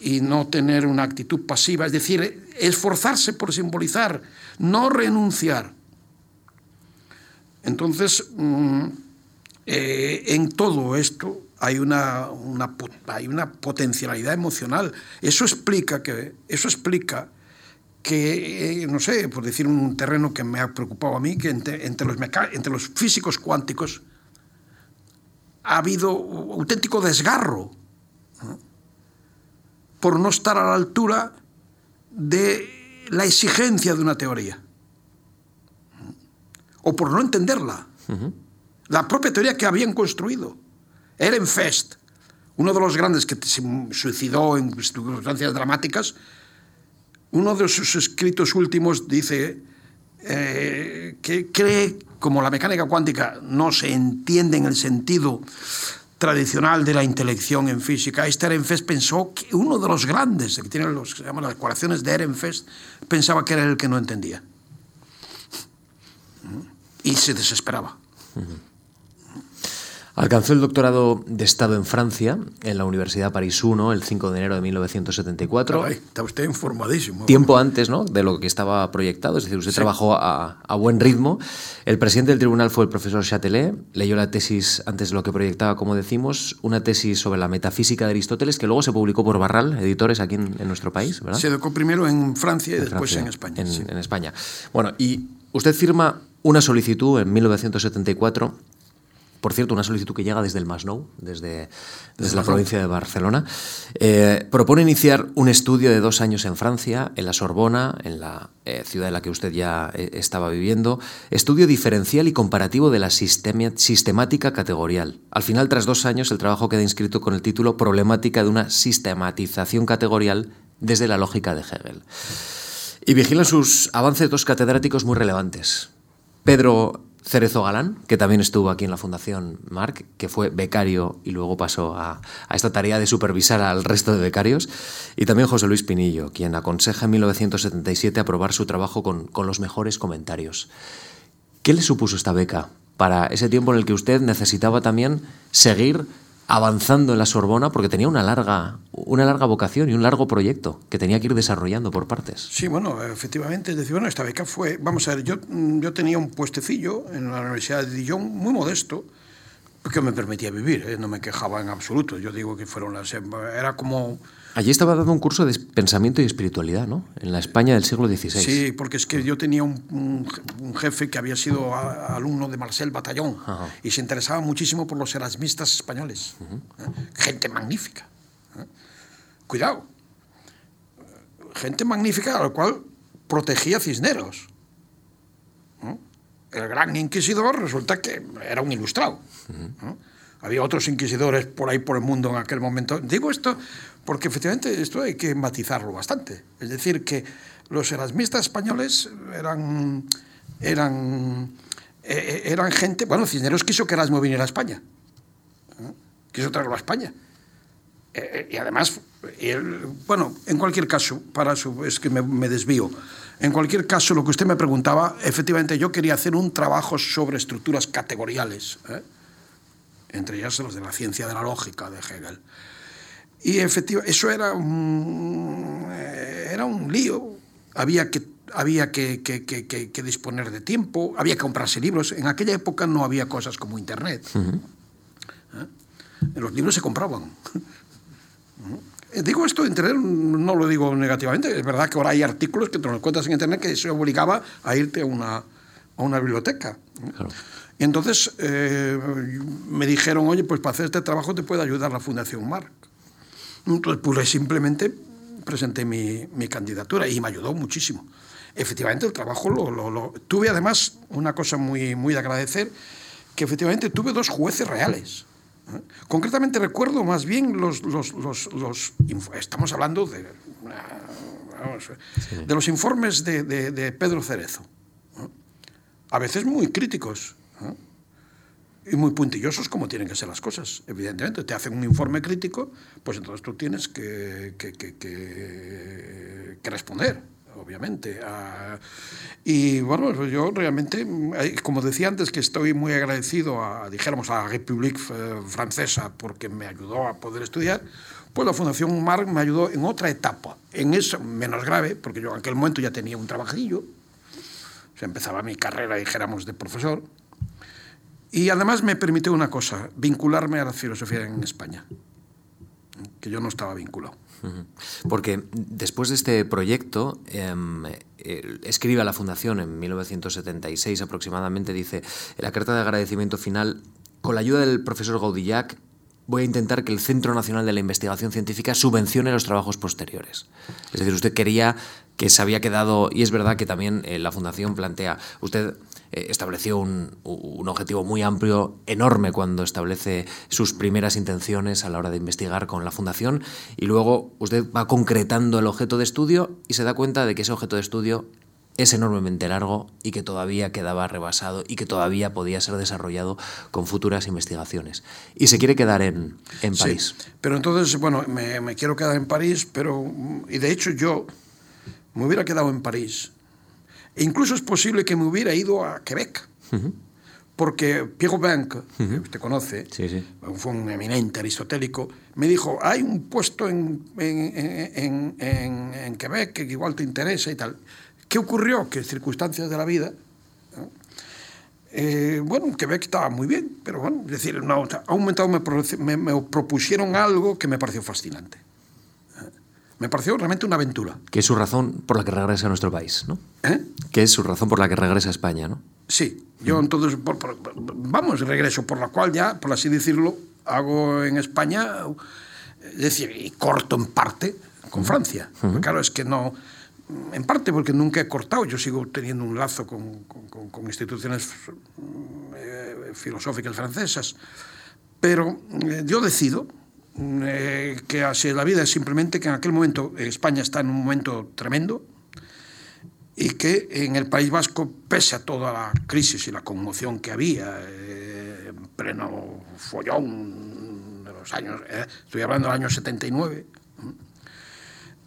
y no tener una actitud pasiva, es decir, esforzarse por simbolizar, no renunciar. Entonces, mm, eh, en todo esto hay una, hay una potencialidad emocional. Eso explica que, eso explica que, eh, no sé, por decir un terreno que me ha preocupado a mí, que entre, los, entre los físicos cuánticos, ha habido auténtico desgarro por no estar a la altura de la exigencia de una teoría o por no entenderla. La propia teoría que habían construido. Ehrenfest, uno de los grandes que se suicidó en circunstancias dramáticas, uno de sus escritos últimos dice eh, que cree, como la mecánica cuántica no se entiende en el sentido tradicional de la intelección en física, este Ehrenfest pensó que uno de los grandes, que tiene los, las ecuaciones de Ehrenfest, pensaba que era el que no entendía. Y se desesperaba. Alcanzó el doctorado de Estado en Francia, en la Universidad París I, el 5 de enero de 1974. Ay, está usted informadísimo. Tiempo antes ¿no? de lo que estaba proyectado, es decir, usted sí. trabajó a, a, buen ritmo. El presidente del tribunal fue el profesor Châtelet, leyó la tesis antes de lo que proyectaba, como decimos, una tesis sobre la metafísica de Aristóteles, que luego se publicó por Barral, editores aquí en, en nuestro país, ¿verdad? Se educó primero en Francia y en después Francia, en España. En, sí. en España. Bueno, y usted firma una solicitud en 1974 por cierto, una solicitud que llega desde el Masnou, desde, desde la provincia de Barcelona. Eh, propone iniciar un estudio de dos años en Francia, en la Sorbona, en la eh, ciudad en la que usted ya eh, estaba viviendo. Estudio diferencial y comparativo de la sistemática categorial. Al final, tras dos años, el trabajo queda inscrito con el título Problemática de una sistematización categorial desde la lógica de Hegel. Y vigilan sus avances dos catedráticos muy relevantes. Pedro Cerezo Galán, que también estuvo aquí en la Fundación Marc, que fue becario y luego pasó a, esta tarea de supervisar al resto de becarios, y también José Luis Pinillo, quien aconseja en 1977 aprobar su trabajo con los mejores comentarios. ¿Qué le supuso esta beca para ese tiempo en el que usted necesitaba también seguir avanzando en la Sorbona porque tenía una larga, una larga vocación y un largo proyecto que tenía que ir desarrollando por partes. Sí, bueno, efectivamente, es decir, bueno, esta beca fue, vamos a ver, yo, yo tenía un puestecillo en la Universidad de Dijon muy modesto que me permitía vivir, ¿eh? no me quejaba en absoluto, yo digo que fueron las, era como... Allí estaba dando un curso de pensamiento y espiritualidad, ¿no? En la España del siglo XVI. Sí, porque es que yo tenía un, un, un jefe que había sido a, alumno de Marcel Batallón Ajá. y se interesaba muchísimo por los erasmistas españoles. Uh -huh. ¿eh? Gente magnífica. ¿eh? Cuidado. Gente magnífica a la cual protegía Cisneros. ¿eh? El gran inquisidor resulta que era un ilustrado. Uh -huh. Había otros inquisidores por ahí por el mundo en aquel momento. Digo esto porque efectivamente esto hay que matizarlo bastante. Es decir, que los erasmistas españoles eran, eran, eh, eran gente... Bueno, Cisneros quiso que Erasmo viniera a España. ¿eh? Quiso traerlo a España. Eh, y además, bueno, en cualquier caso, para su, es que me, desvío. En cualquier caso, lo que usted me preguntaba, efectivamente yo quería hacer un trabajo sobre estructuras categoriales, ¿eh? entre ellas los de la ciencia de la lógica de Hegel. Y efectivamente, eso era un, era un lío. Había que, había que, que, que, que, disponer de tiempo, había que comprarse libros. En aquella época no había cosas como Internet. Uh -huh. ¿Eh? Los libros se compraban. Digo esto de Internet, no lo digo negativamente. Es verdad que ahora hay artículos que te los encuentras en Internet que se obligaba a irte a una, a una biblioteca. Claro. Y entonces eh, me dijeron, oye, pues para hacer este trabajo te puede ayudar la Fundación Marc. Entonces, pues simplemente presenté mi, mi, candidatura y me ayudó muchísimo. Efectivamente, el trabajo lo, lo, lo, Tuve además una cosa muy, muy de agradecer, que efectivamente tuve dos jueces reales. ¿eh? Concretamente recuerdo más bien los... los, los, los estamos hablando de, vamos, sí. de los informes de, de, de Pedro Cerezo. ¿eh? A veces muy críticos. ¿Eh? y muy puntillosos como tienen que ser las cosas, evidentemente. Te hacen un informe crítico, pues entonces tú tienes que, que, que, que responder, obviamente. Uh, y bueno, yo realmente, como decía antes, que estoy muy agradecido a, dijéramos, a la République Francesa porque me ayudó a poder estudiar, pues la Fundación Marc me ayudó en otra etapa, en eso menos grave, porque yo en aquel momento ya tenía un trabajillo, o sea, empezaba mi carrera, dijéramos, de profesor, y además me permitió una cosa, vincularme a la filosofía en España, que yo no estaba vinculado. Porque después de este proyecto, eh, escribe a la Fundación en 1976 aproximadamente, dice, en la carta de agradecimiento final, con la ayuda del profesor Gaudillac, voy a intentar que el Centro Nacional de la Investigación Científica subvencione los trabajos posteriores. Es decir, usted quería que se había quedado, y es verdad que también eh, la Fundación plantea, usted estableció un, un, objetivo muy amplio, enorme, cuando establece sus primeras intenciones a la hora de investigar con la Fundación, y luego usted va concretando el objeto de estudio y se da cuenta de que ese objeto de estudio es enormemente largo y que todavía quedaba rebasado y que todavía podía ser desarrollado con futuras investigaciones. Y se quiere quedar en, en París. Sí, pero entonces, bueno, me, me quiero quedar en París, pero, y de hecho yo me hubiera quedado en París. E incluso es posible que me hubiera ido a Quebec, uh -huh. porque Pierre Bank, que usted conoce, fue un eminente aristotélico, me dijo, hay un puesto en, en, en, en, Quebec que igual te interesa y tal. ¿Qué ocurrió? Que circunstancias de la vida... Eh, bueno, Quebec estaba muy bien, pero bueno, es decir, no, ha aumentado, me, me, propusieron algo que me pareció fascinante. Me pareció realmente una aventura. Que es su razón por la que regresa a nuestro país, ¿no? ¿Eh? Que es su razón por la que regresa a España, ¿no? Sí, yo entonces, vamos, regreso, por la cual ya, por así decirlo, hago en España, es decir, y corto en parte con Francia. Claro, es que no, en parte porque nunca he cortado, yo sigo teniendo un lazo con, con, instituciones eh, filosóficas francesas, pero eh, yo decido Mm, eh, que a eh, la vida es simplemente que en aquel momento eh, España está en un momento tremendo y que en el País Vasco, pese a toda la crisis y la conmoción que había, eh, en pleno follón de los años, eh, estoy hablando del año 79,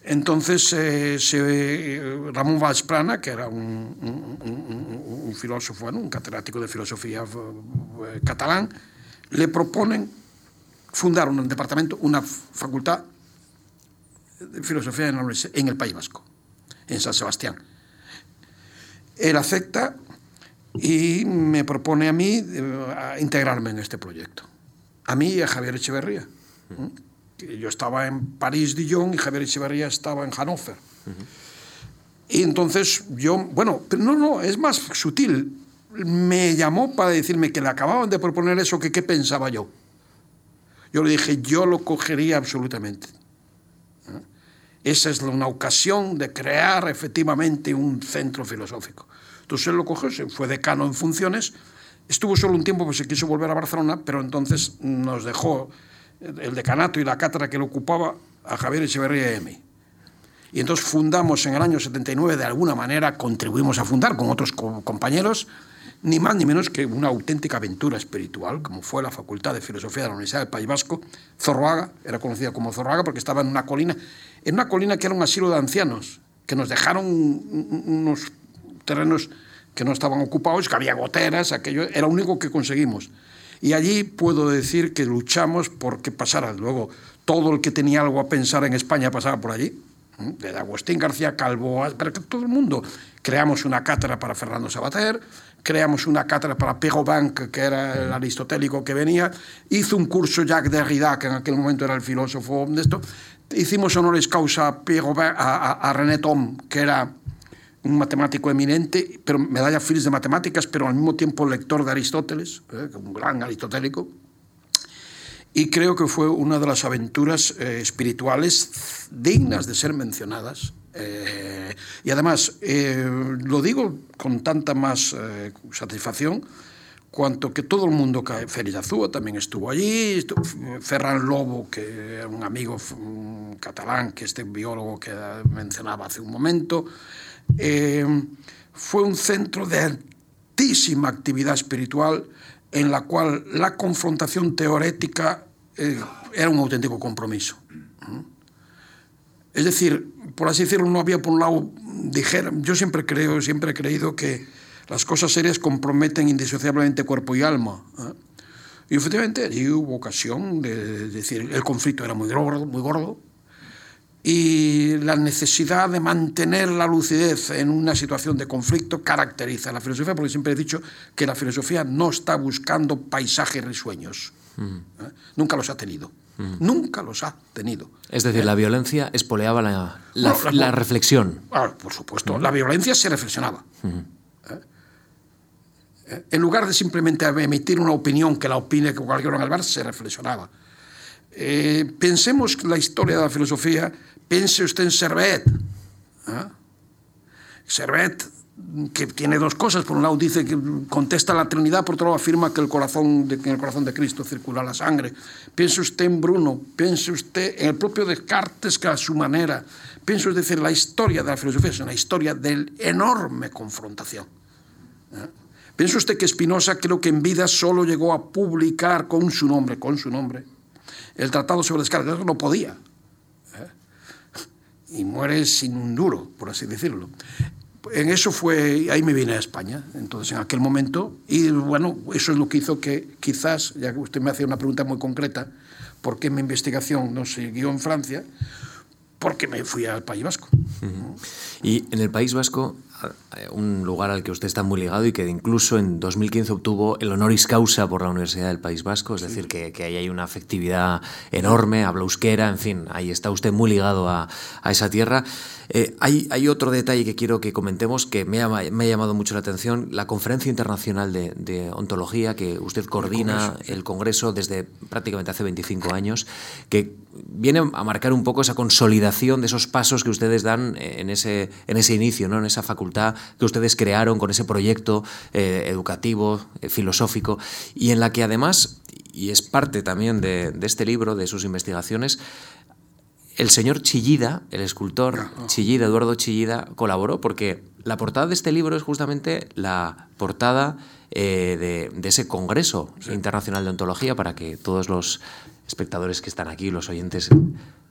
entonces eh, se, eh, Ramón Valsprana, que era un, un, un, un filósofo, bueno, un catedrático de filosofía catalán, le proponen fundar un departamento, una facultad de filosofía en el País Vasco, en San Sebastián él acepta y me propone a mí eh, integrarme en este proyecto. A mí y a Javier Echeverría. Yo estaba en París-Dijon y Javier Echeverría estaba en Hannover. Y entonces yo, bueno, pero no, no, es más sutil. Me llamó para decirme que le acababan de proponer eso, que qué pensaba yo. Yo le dije, yo lo cogería absolutamente. Esa es una ocasión de crear efectivamente un centro filosófico. Entonces él lo cogió, se fue decano en funciones, estuvo solo un tiempo, pues se quiso volver a Barcelona, pero entonces nos dejó el decanato y la cátedra que lo ocupaba a Javier Echeverría y a mí. Y entonces fundamos en el año 79, de alguna manera contribuimos a fundar con otros compañeros, ni más ni menos que una auténtica aventura espiritual, como fue la Facultad de Filosofía de la Universidad del País Vasco, Zorroaga, era conocida como Zorroaga porque estaba en una colina, en una colina que era un asilo de ancianos, que nos dejaron unos terrenos que no estaban ocupados, que había goteras, aquello era lo único que conseguimos. Y allí puedo decir que luchamos porque pasara. Luego, todo el que tenía algo a pensar en España pasaba por allí. de Agustín García Calvo, para que todo el mundo. Creamos una cátedra para Fernando Sabater, creamos una cátedra para Pego Bank, que era el aristotélico que venía, hizo un curso Jacques Derrida, que en aquel momento era el filósofo de esto, hicimos honores causa a, Pego a, a, a, René Tom, que era un matemático eminente, pero medalla Fields de matemáticas, pero al mismo tiempo lector de Aristóteles, ¿eh? un gran aristotélico. Y creo que fue una de las aventuras eh, espirituales dignas de ser mencionadas. Eh, y además, lo digo con tanta más satisfacción, cuanto que todo el mundo, Félix Azúa también estuvo allí, Ferran Lobo, que era un amigo catalán, que este biólogo que mencionaba hace un momento, eh, fue un centro de altísima actividad espiritual en la cual la confrontación teorética eh, era un auténtico compromiso. Es decir, por así decirlo, no había por un lado, dijera, yo siempre creo, siempre he creído que las cosas serias comprometen indisociablemente cuerpo y alma. ¿eh? Y efectivamente allí hubo ocasión de, decir, el conflicto era muy gordo, muy gordo, y la necesidad de mantener la lucidez en una situación de conflicto caracteriza a la filosofía, porque siempre he dicho que la filosofía no está buscando paisajes risueños. ¿Eh? Nunca los ha tenido. Nunca los ha tenido. Es decir, la violencia espoleaba la, la, reflexión. Ah, por supuesto, la violencia se reflexionaba. ¿eh? ¿Eh? En lugar de simplemente emitir una opinión que la opine que cualquiera en el bar, se reflexionaba. pensemos la historia de la filosofía Piense usted en Servet. ¿eh? Servet, que tiene dos cosas. Por un lado dice que contesta la Trinidad, por otro lado afirma que, el corazón de, en el corazón de Cristo circula la sangre. Piense usted en Bruno, piense usted en el propio Descartes, que a su manera. Piense usted, decir, la historia de la filosofía es una historia de enorme confrontación. ¿eh? Piense usted que Spinoza creo que en vida solo llegó a publicar con su nombre, con su nombre, el tratado sobre Descartes. No podía y muere sin un duro, por así decirlo. En eso fue, ahí me vine a España, entonces en aquel momento, y bueno, eso es lo que hizo que quizás, ya que usted me hace una pregunta muy concreta, ¿por qué mi investigación no siguió en Francia? Porque me fui al País Vasco. Y en el País Vasco, un lugar al que usted está muy ligado y que incluso en 2015 obtuvo el honoris causa por la Universidad del País Vasco, es decir, que, que, ahí hay una afectividad enorme, habla euskera, en fin, ahí está usted muy ligado a, a esa tierra. Eh, hay, hay, otro detalle que quiero que comentemos que me ha, me ha llamado mucho la atención, la Conferencia Internacional de, de Ontología que usted coordina, el congreso, el congreso, desde prácticamente hace 25 años, que viene a marcar un poco esa consolidación de esos pasos que ustedes dan en ese, en ese inicio, ¿no? en esa facultad que ustedes crearon con ese proyecto eh, educativo, eh, filosófico, y en la que además, y es parte también de, de este libro, de sus investigaciones, el señor Chillida, el escultor Chillida, Eduardo Chillida, colaboró porque la portada de este libro es justamente la portada eh, de, de, ese Congreso sí. Internacional de Ontología para que todos los espectadores que están aquí, los oyentes,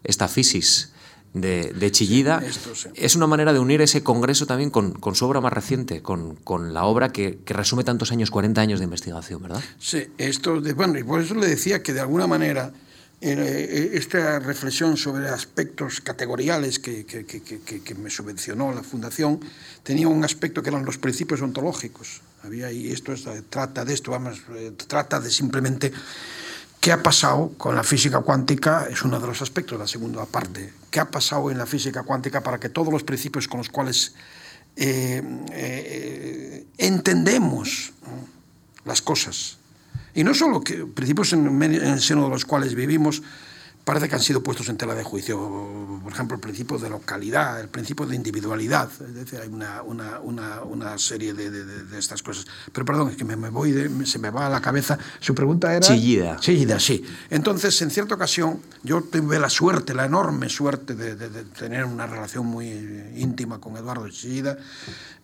esta fisis de, de Chillida, sí, sí. es una manera de unir ese congreso también con, con su obra más reciente, con, con la obra que, que, resume tantos años, 40 años de investigación, ¿verdad? Sí, esto, de, bueno, y por eso le decía que de alguna manera esta reflexión sobre aspectos categoriales que, que, que, que, me subvencionó la Fundación tenía un aspecto que eran los principios ontológicos. Había, y esto es, trata de esto, vamos, trata de simplemente qué ha pasado con la física cuántica, es uno de los aspectos de la segunda parte. ¿Qué ha pasado en la física cuántica para que todos los principios con los cuales eh, eh, entendemos las cosas, y no solo que principios en, en, el seno de los cuales vivimos parece que han sido puestos en tela de juicio. Por ejemplo, el principio de localidad, el principio de individualidad. Es decir, hay una, una, una, una serie de, de, de, estas cosas. Pero perdón, es que me, me voy de, se me va a la cabeza. Su pregunta era... Chillida. Chillida, sí. Entonces, en cierta ocasión, yo tuve la suerte, la enorme suerte de, de tener una relación muy íntima con Eduardo Chillida.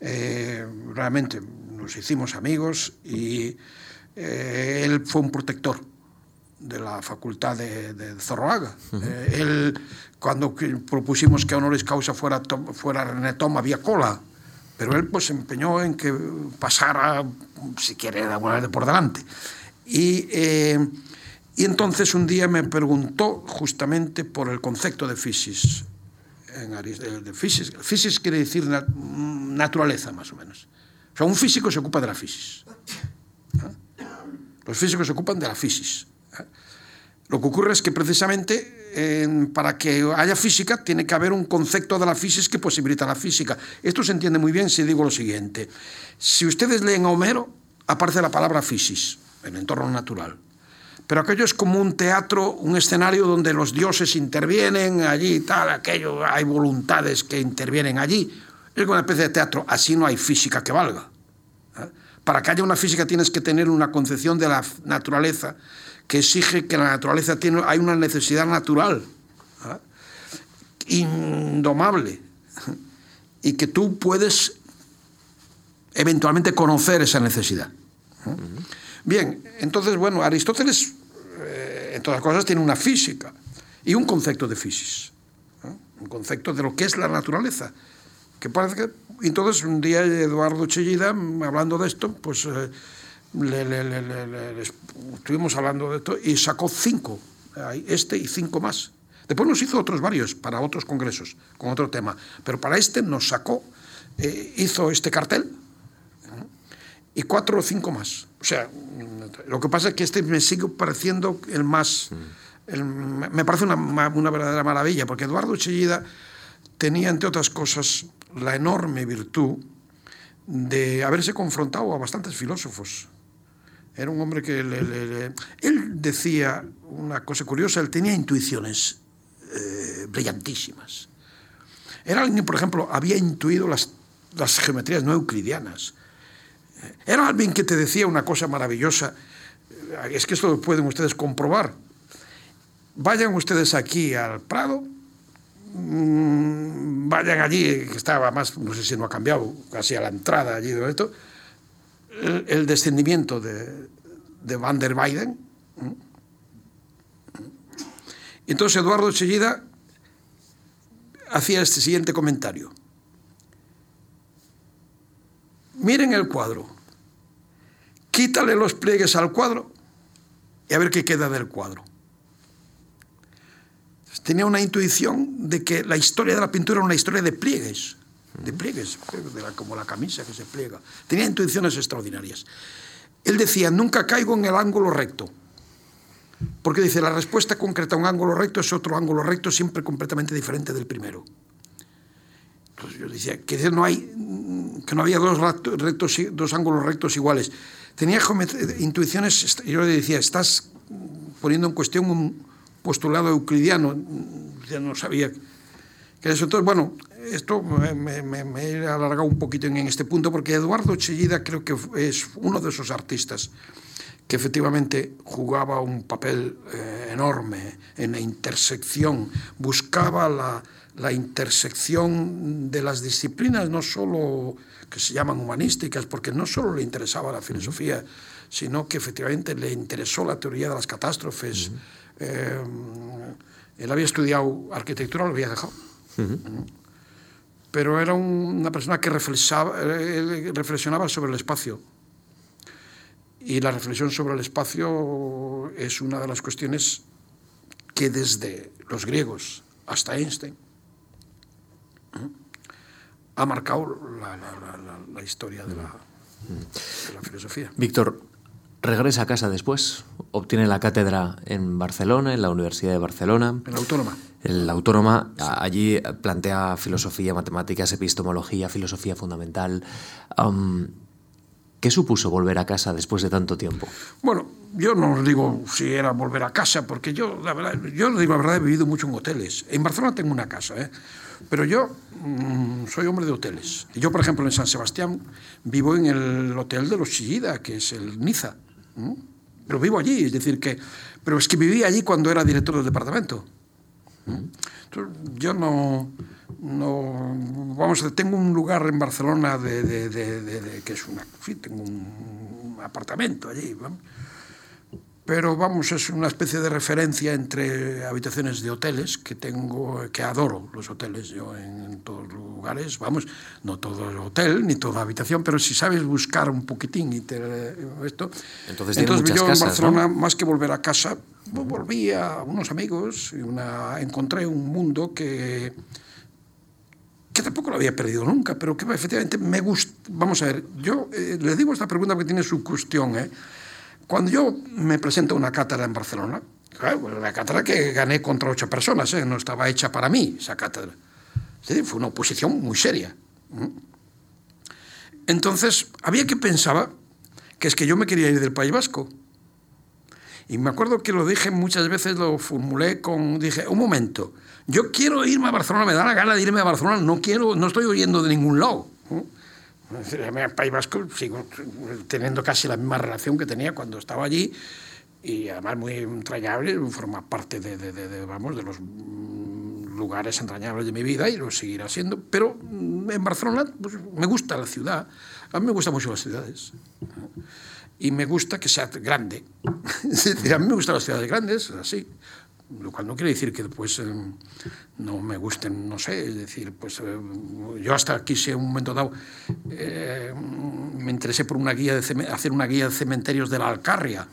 Eh, realmente nos hicimos amigos y eh, él fue un protector de la facultad de, de Zorroaga. Uh -huh. eh, él, cuando propusimos que honoris causa fuera, fuera René Tom, había cola, pero él pues se empeñó en que pasara, si quiere, alguna vez por delante. Y, eh, y entonces un día me preguntó justamente por el concepto de fisis. En de, de. Fisis quiere decir nat naturaleza, más o menos. O sea, un físico se ocupa de la fisis. ¿Eh? Los físicos se ocupan de la fisis. Lo que ocurre es que precisamente eh, para que haya física tiene que haber un concepto de la fisis que posibilita la física. Esto se entiende muy bien si digo lo siguiente. Si ustedes leen a Homero, aparece la palabra fisis, el entorno natural. Pero aquello es como un teatro, un escenario donde los dioses intervienen allí y tal, aquello, hay voluntades que intervienen allí. Es una especie de teatro, así no hay física que valga. ¿eh? Para que haya una física tienes que tener una concepción de la naturaleza que exige que la naturaleza tiene, hay una necesidad natural, ¿eh? indomable, y que tú puedes eventualmente conocer esa necesidad. -huh. Bien, entonces, bueno, Aristóteles, eh, en todas cosas, tiene una física y un concepto de fisis, ¿eh? un concepto de lo que es la naturaleza, que parece que... Entonces, un día Eduardo Chellida, hablando de esto, pues... Eh, le, le, le, le, estuvimos hablando de esto y sacó cinco, este y cinco más. Después nos hizo otros varios para otros congresos, con otro tema, pero para este nos sacó, eh, hizo este cartel y cuatro o cinco más. O sea, lo que pasa es que este me sigue pareciendo el más... El, me parece una, una verdadera maravilla, porque Eduardo Chillida tenía, entre otras cosas, la enorme virtud de haberse confrontado a bastantes filósofos era un hombre que él decía una cosa curiosa, él tenía intuiciones eh, brillantísimas. Era alguien, por ejemplo, había intuido las, las geometrías no euclidianas. Era alguien que te decía una cosa maravillosa. Es que esto lo pueden ustedes comprobar. Vayan ustedes aquí al Prado, mmm, vayan allí, que estaba más, no sé si no ha cambiado, casi a la entrada allí de esto, el, descendimiento de, de, Van der Weyden. Entonces Eduardo Chellida hacía este siguiente comentario. miren el cuadro, quítale los pliegues al cuadro y a ver qué queda del cuadro. Tenía una intuición de que la historia de la pintura era una historia de pliegues, de pliegues, como la camisa que se pliega. Tenía intuiciones extraordinarias. Él decía, nunca caigo en el ángulo recto. Porque dice, la respuesta concreta a un ángulo recto es otro ángulo recto siempre completamente diferente del primero. Entonces yo decía que no, hay, que no había dos, rectos, dos ángulos rectos iguales. Tenía intuiciones, yo le decía, estás poniendo en cuestión un postulado euclidiano, ya no sabía que eso. Entonces, bueno, esto me, me, he alargado un poquito en, este punto porque Eduardo Chillida creo que es uno de esos artistas que efectivamente jugaba un papel eh, enorme en la intersección, buscaba la, la, intersección de las disciplinas, no solo que se llaman humanísticas, porque no solo le interesaba la filosofía, sino que efectivamente le interesó la teoría de las catástrofes. Eh, él había estudiado arquitectura, lo había dejado pero era una persona que reflexionaba sobre el espacio. Y la reflexión sobre el espacio es una de las cuestiones que desde los griegos hasta Einstein ha marcado la, historia de la, de la filosofía. Víctor, regresa a casa después, obtiene la cátedra en Barcelona, en la Universidad de Barcelona. En la Autónoma. En la Autónoma, allí plantea filosofía, matemáticas, epistemología, filosofía fundamental. ¿Qué supuso volver a casa después de tanto tiempo? Bueno, yo no os digo si era volver a casa, porque yo, la verdad, yo digo la verdad, he vivido mucho en hoteles. En Barcelona tengo una casa, ¿eh? pero yo mm, soy hombre de hoteles. Yo, por ejemplo, en San Sebastián vivo en el hotel de los Chillida, que es el Niza. Pero vivo allí, es decir, que... Pero es que viví allí cuando era director del departamento. Yo no, no... Vamos, tengo un lugar en Barcelona de, de, de, que es una... Sí, tengo un apartamento allí. ¿no? pero vamos, es una especie de referencia entre habitaciones de hoteles que tengo, que adoro los hoteles yo en, todos los lugares, vamos, no todo el hotel ni toda habitación, pero si sabes buscar un poquitín y te, esto, entonces, entonces yo en Barcelona más que volver a casa, volví a unos amigos y encontré un mundo que que tampoco lo había perdido nunca, pero que efectivamente me gusta. Vamos a ver, yo eh, le digo esta pregunta porque tiene su cuestión, ¿eh? Cuando yo me presento a una cátedra en Barcelona, la cátedra que gané contra ocho personas, ¿eh? no estaba hecha para mí esa cátedra. fue una oposición muy seria. Entonces, había que pensar que es que yo me quería ir del País Vasco. Y me acuerdo que lo dije muchas veces, lo formulé con, dije, un momento, yo quiero irme a Barcelona, me da la gana de irme a Barcelona, no quiero, no estoy oyendo de ningún lado. En País Vasco sigo teniendo casi la misma relación que tenía cuando estaba allí y además muy entrañable, forma parte de, vamos, de los lugares entrañables de mi vida y lo seguirá siendo. Pero en Barcelona pues, me gusta la ciudad, a mí me gustan mucho las ciudades y me gusta que sea grande. [LAUGHS] a mí me gustan las ciudades grandes, así lo cual no quiere decir que eh, no me gusten, no sé, es decir, pues eh, yo hasta quise un momento dado, eh, me interesé por una guía de hacer una guía de cementerios de la Alcarria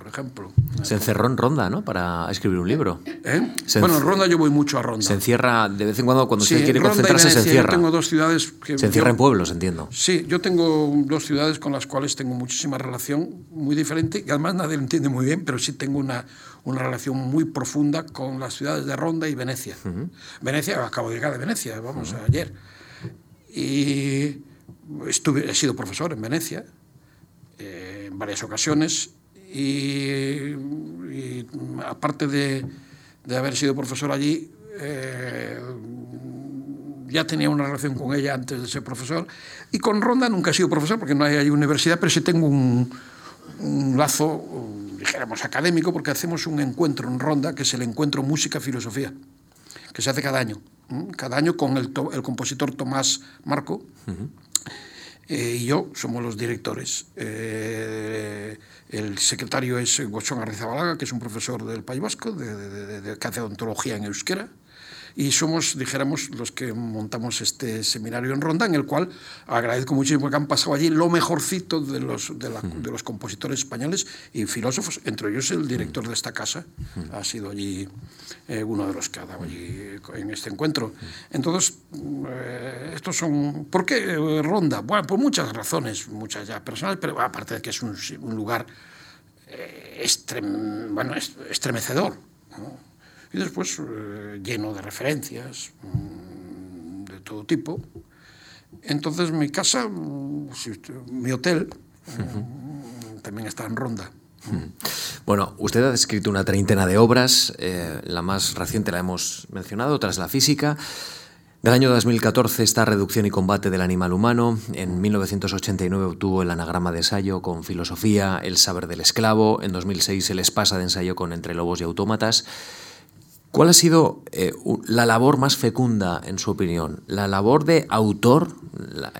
por ejemplo. Se encerró en Ronda, ¿no? Para escribir un libro. ¿Eh? Bueno, en Ronda yo voy mucho a Ronda. Se encierra de vez en cuando, cuando usted quiere concentrarse, se encierra. Yo tengo dos ciudades que... Se encierra en pueblos, entiendo. Sí, yo tengo dos ciudades con las cuales tengo muchísima relación, muy diferente, y además nadie lo entiende muy bien, pero sí tengo una, una relación muy profunda con las ciudades de Ronda y Venecia. Venecia, acabo de llegar de Venecia, vamos, ayer. Y estuve, he sido profesor en Venecia eh, en varias ocasiones y, aparte de, de, haber sido profesor allí, eh, ya tenía una relación con ella antes de ser profesor. Y con Ronda nunca he sido profesor porque no hay ahí universidad, pero sí tengo un, un lazo, dijéramos, académico, porque hacemos un encuentro en Ronda, que es el encuentro Música-Filosofía, que se hace cada año. Cada año con el, el compositor Tomás Marco. Eh, y yo somos los directores. Eh, el secretario es Gochón Arrizabalaga, que es un profesor del País Vasco, de, que hace odontología en euskera. Y somos, dijéramos, los que montamos este seminario en Ronda, en el cual agradezco muchísimo que han pasado allí lo mejorcito de los, de, los compositores españoles y filósofos, entre ellos el director de esta casa, ha sido allí eh, uno de los que ha dado allí en este encuentro. Entonces, eh, estos son... ¿Por qué eh, Ronda? Bueno, por muchas razones, muchas ya personales, pero aparte de que es un, un lugar bueno, estremecedor. Y después eh, lleno de referencias mm, de todo tipo. Entonces mi casa, mm, mi hotel, mm, también está en Ronda. Bueno, usted ha escrito una treintena de obras, eh, la más reciente la hemos mencionado, Tras la física. Del año 2014 está Reducción y combate del animal humano. En 1989 obtuvo el anagrama de ensayo con Filosofía, El saber del esclavo. En 2006 el espasa de ensayo con Entre lobos y autómatas. ¿Cuál ha sido eh, la labor más fecunda, en su opinión? ¿La labor de autor,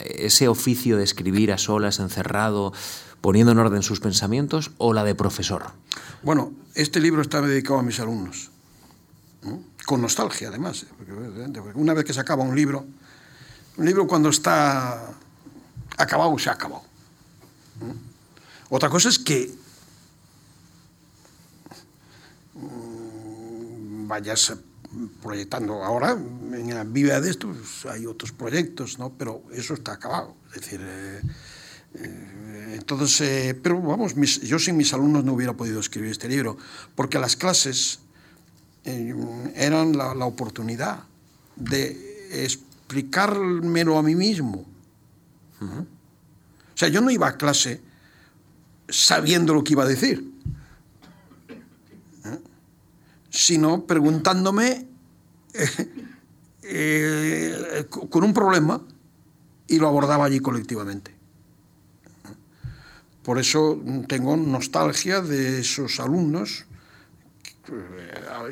ese oficio de escribir a solas, encerrado, poniendo en orden sus pensamientos, o la de profesor? Bueno, este libro está dedicado a mis alumnos, con nostalgia además. Porque una vez que se acaba un libro, un libro cuando está acabado, se ha acabado. Otra cosa es que vayas proyectando. Ahora, en la vida de esto, pues, hay otros proyectos, ¿no? Pero eso está acabado. Es decir, eh, eh, entonces, eh, pero vamos, yo sin mis alumnos no hubiera podido escribir este libro, porque las clases eran la, la, oportunidad de explicármelo a mí mismo. O sea, yo no iba a clase sabiendo lo que iba a decir sino preguntándome eh, eh, con un problema y lo abordaba allí colectivamente. Por eso tengo nostalgia de esos alumnos,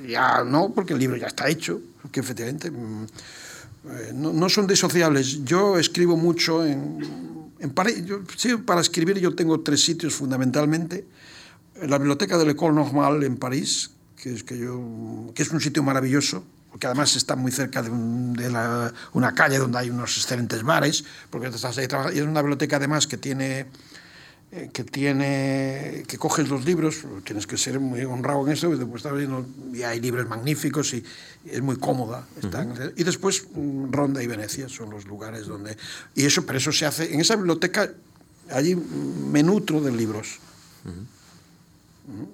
ya no, porque el libro ya está hecho, que efectivamente mm, eh, no, son desociables. Yo escribo mucho en, en París, sí, para escribir yo tengo tres sitios fundamentalmente. la biblioteca de l'École Normale en París, que es, que yo, que es un sitio maravilloso, porque además está muy cerca de, una calle donde hay unos excelentes bares, porque estás ahí y es una biblioteca además que tiene eh, que tiene que coges los libros, tienes que ser muy honrado en eso, y después y hay libros magníficos y, es muy cómoda. Y después mm, Ronda y Venecia son los lugares donde... Y eso, pero eso se hace, en esa biblioteca allí me nutro de libros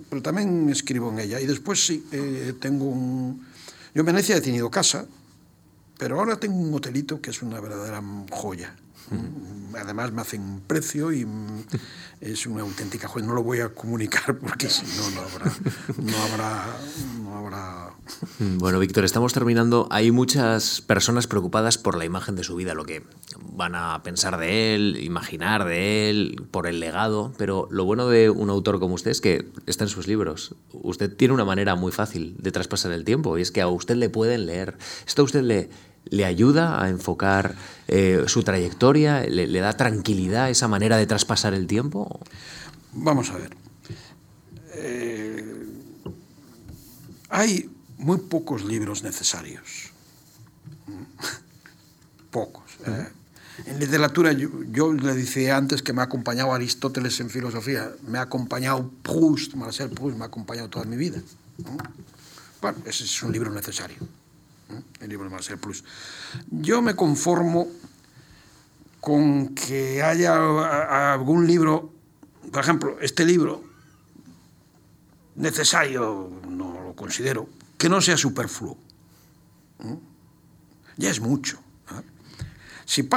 pero también escribo en ella. Y después sí, eh, tengo un... Yo en Venecia he tenido casa, pero ahora tengo un hotelito que es una verdadera joya. Además me hacen precio y es una auténtica joya. No lo voy a comunicar porque si no, no habrá, no habrá, no habrá... Bueno, Víctor, estamos terminando. Hay muchas personas preocupadas por la imagen de su vida, lo que van a pensar de él, imaginar de él, por el legado, pero lo bueno de un autor como usted es que está en sus libros. Usted tiene una manera muy fácil de traspasar el tiempo y es que a usted le pueden leer. Esto a usted le, le ayuda a enfocar eh, su trayectoria, ¿Le, da tranquilidad esa manera de traspasar el tiempo. Vamos a ver. Eh, hay muy pocos libros necesarios. [LAUGHS] Pocos. ¿eh? En literatura, yo, le decía antes que me ha acompañado Aristóteles en filosofía, me ha acompañado Proust, Marcel Proust, me ha acompañado toda mi vida. Bueno, ese es un libro necesario, el libro de Marcel Proust. Yo me conformo con que haya algún libro, por ejemplo, este libro, necesario, no lo considero, que no sea superfluo. Ya es mucho. Si,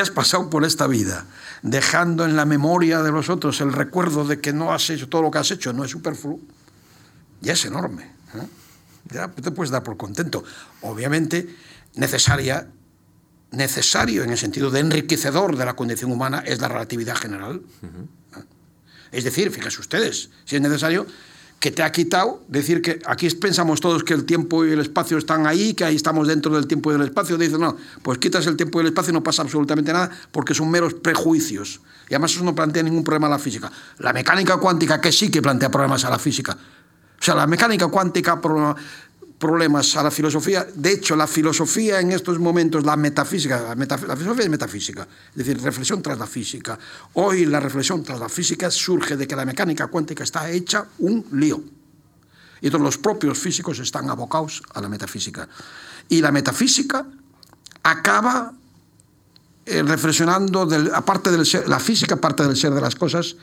has pasado por esta vida dejando en la memoria de los otros el recuerdo de que no has hecho todo lo que has hecho, no es superfluo, ya es enorme. ¿eh? Ya te puedes dar por contento. Obviamente, necesaria, necesario en el sentido de enriquecedor de la condición humana es la relatividad general. ¿eh? Es decir, fíjense ustedes, si es necesario, que te ha quitado decir que aquí pensamos todos que el tiempo y el espacio están ahí, que ahí estamos dentro del tiempo y del espacio. Dice, no, pues quitas el tiempo y el espacio y no pasa absolutamente nada porque son meros prejuicios. Y además eso no plantea ningún problema a la física. La mecánica cuántica que sí que plantea problemas a la física. O sea, la mecánica cuántica problemas a la filosofía. De hecho, la filosofía en estos momentos, la metafísica, la, la, filosofía es metafísica, es decir, reflexión tras la física. Hoy la reflexión tras la física surge de que la mecánica cuántica está hecha un lío. Y todos los propios físicos están abocados a la metafísica. Y la metafísica acaba eh, reflexionando, del, aparte de la física parte del ser de las cosas,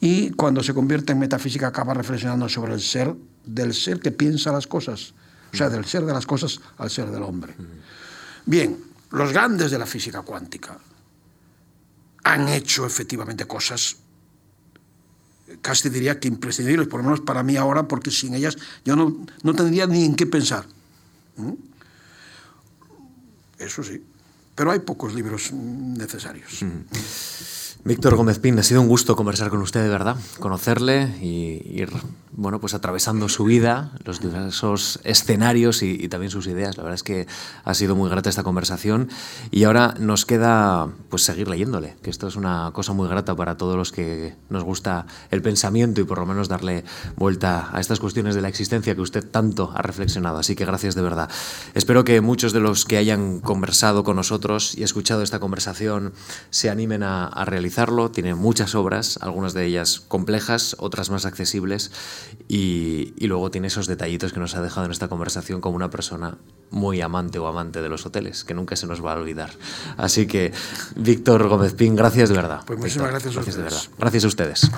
y cuando se convierte en metafísica acaba reflexionando sobre el ser del ser que piensa las cosas, o sea, del ser de las cosas al ser del hombre. Bien, los grandes de la física cuántica han hecho efectivamente cosas casi diría que imprescindibles, por lo menos para mí ahora, porque sin ellas yo no, no tendría ni en qué pensar. ¿Mm? Eso sí, pero hay pocos libros necesarios. Víctor Gómez Pin, ha sido un gusto conversar con usted, de verdad, conocerle y ir bueno, pues atravesando su vida, los diversos escenarios y, y, también sus ideas. La verdad es que ha sido muy grata esta conversación y ahora nos queda pues seguir leyéndole, que esto es una cosa muy grata para todos los que nos gusta el pensamiento y por lo menos darle vuelta a estas cuestiones de la existencia que usted tanto ha reflexionado. Así que gracias de verdad. Espero que muchos de los que hayan conversado con nosotros y escuchado esta conversación se animen a, a Tiene muchas obras, algunas de ellas complejas, otras más accesibles y, y, luego tiene esos detallitos que nos ha dejado en esta conversación como una persona muy amante o amante de los hoteles, que nunca se nos va a olvidar. Así que, Víctor Gómez Pin, gracias de verdad. Pues muchísimas Víctor, gracias a gracias ustedes. De verdad. Gracias a ustedes.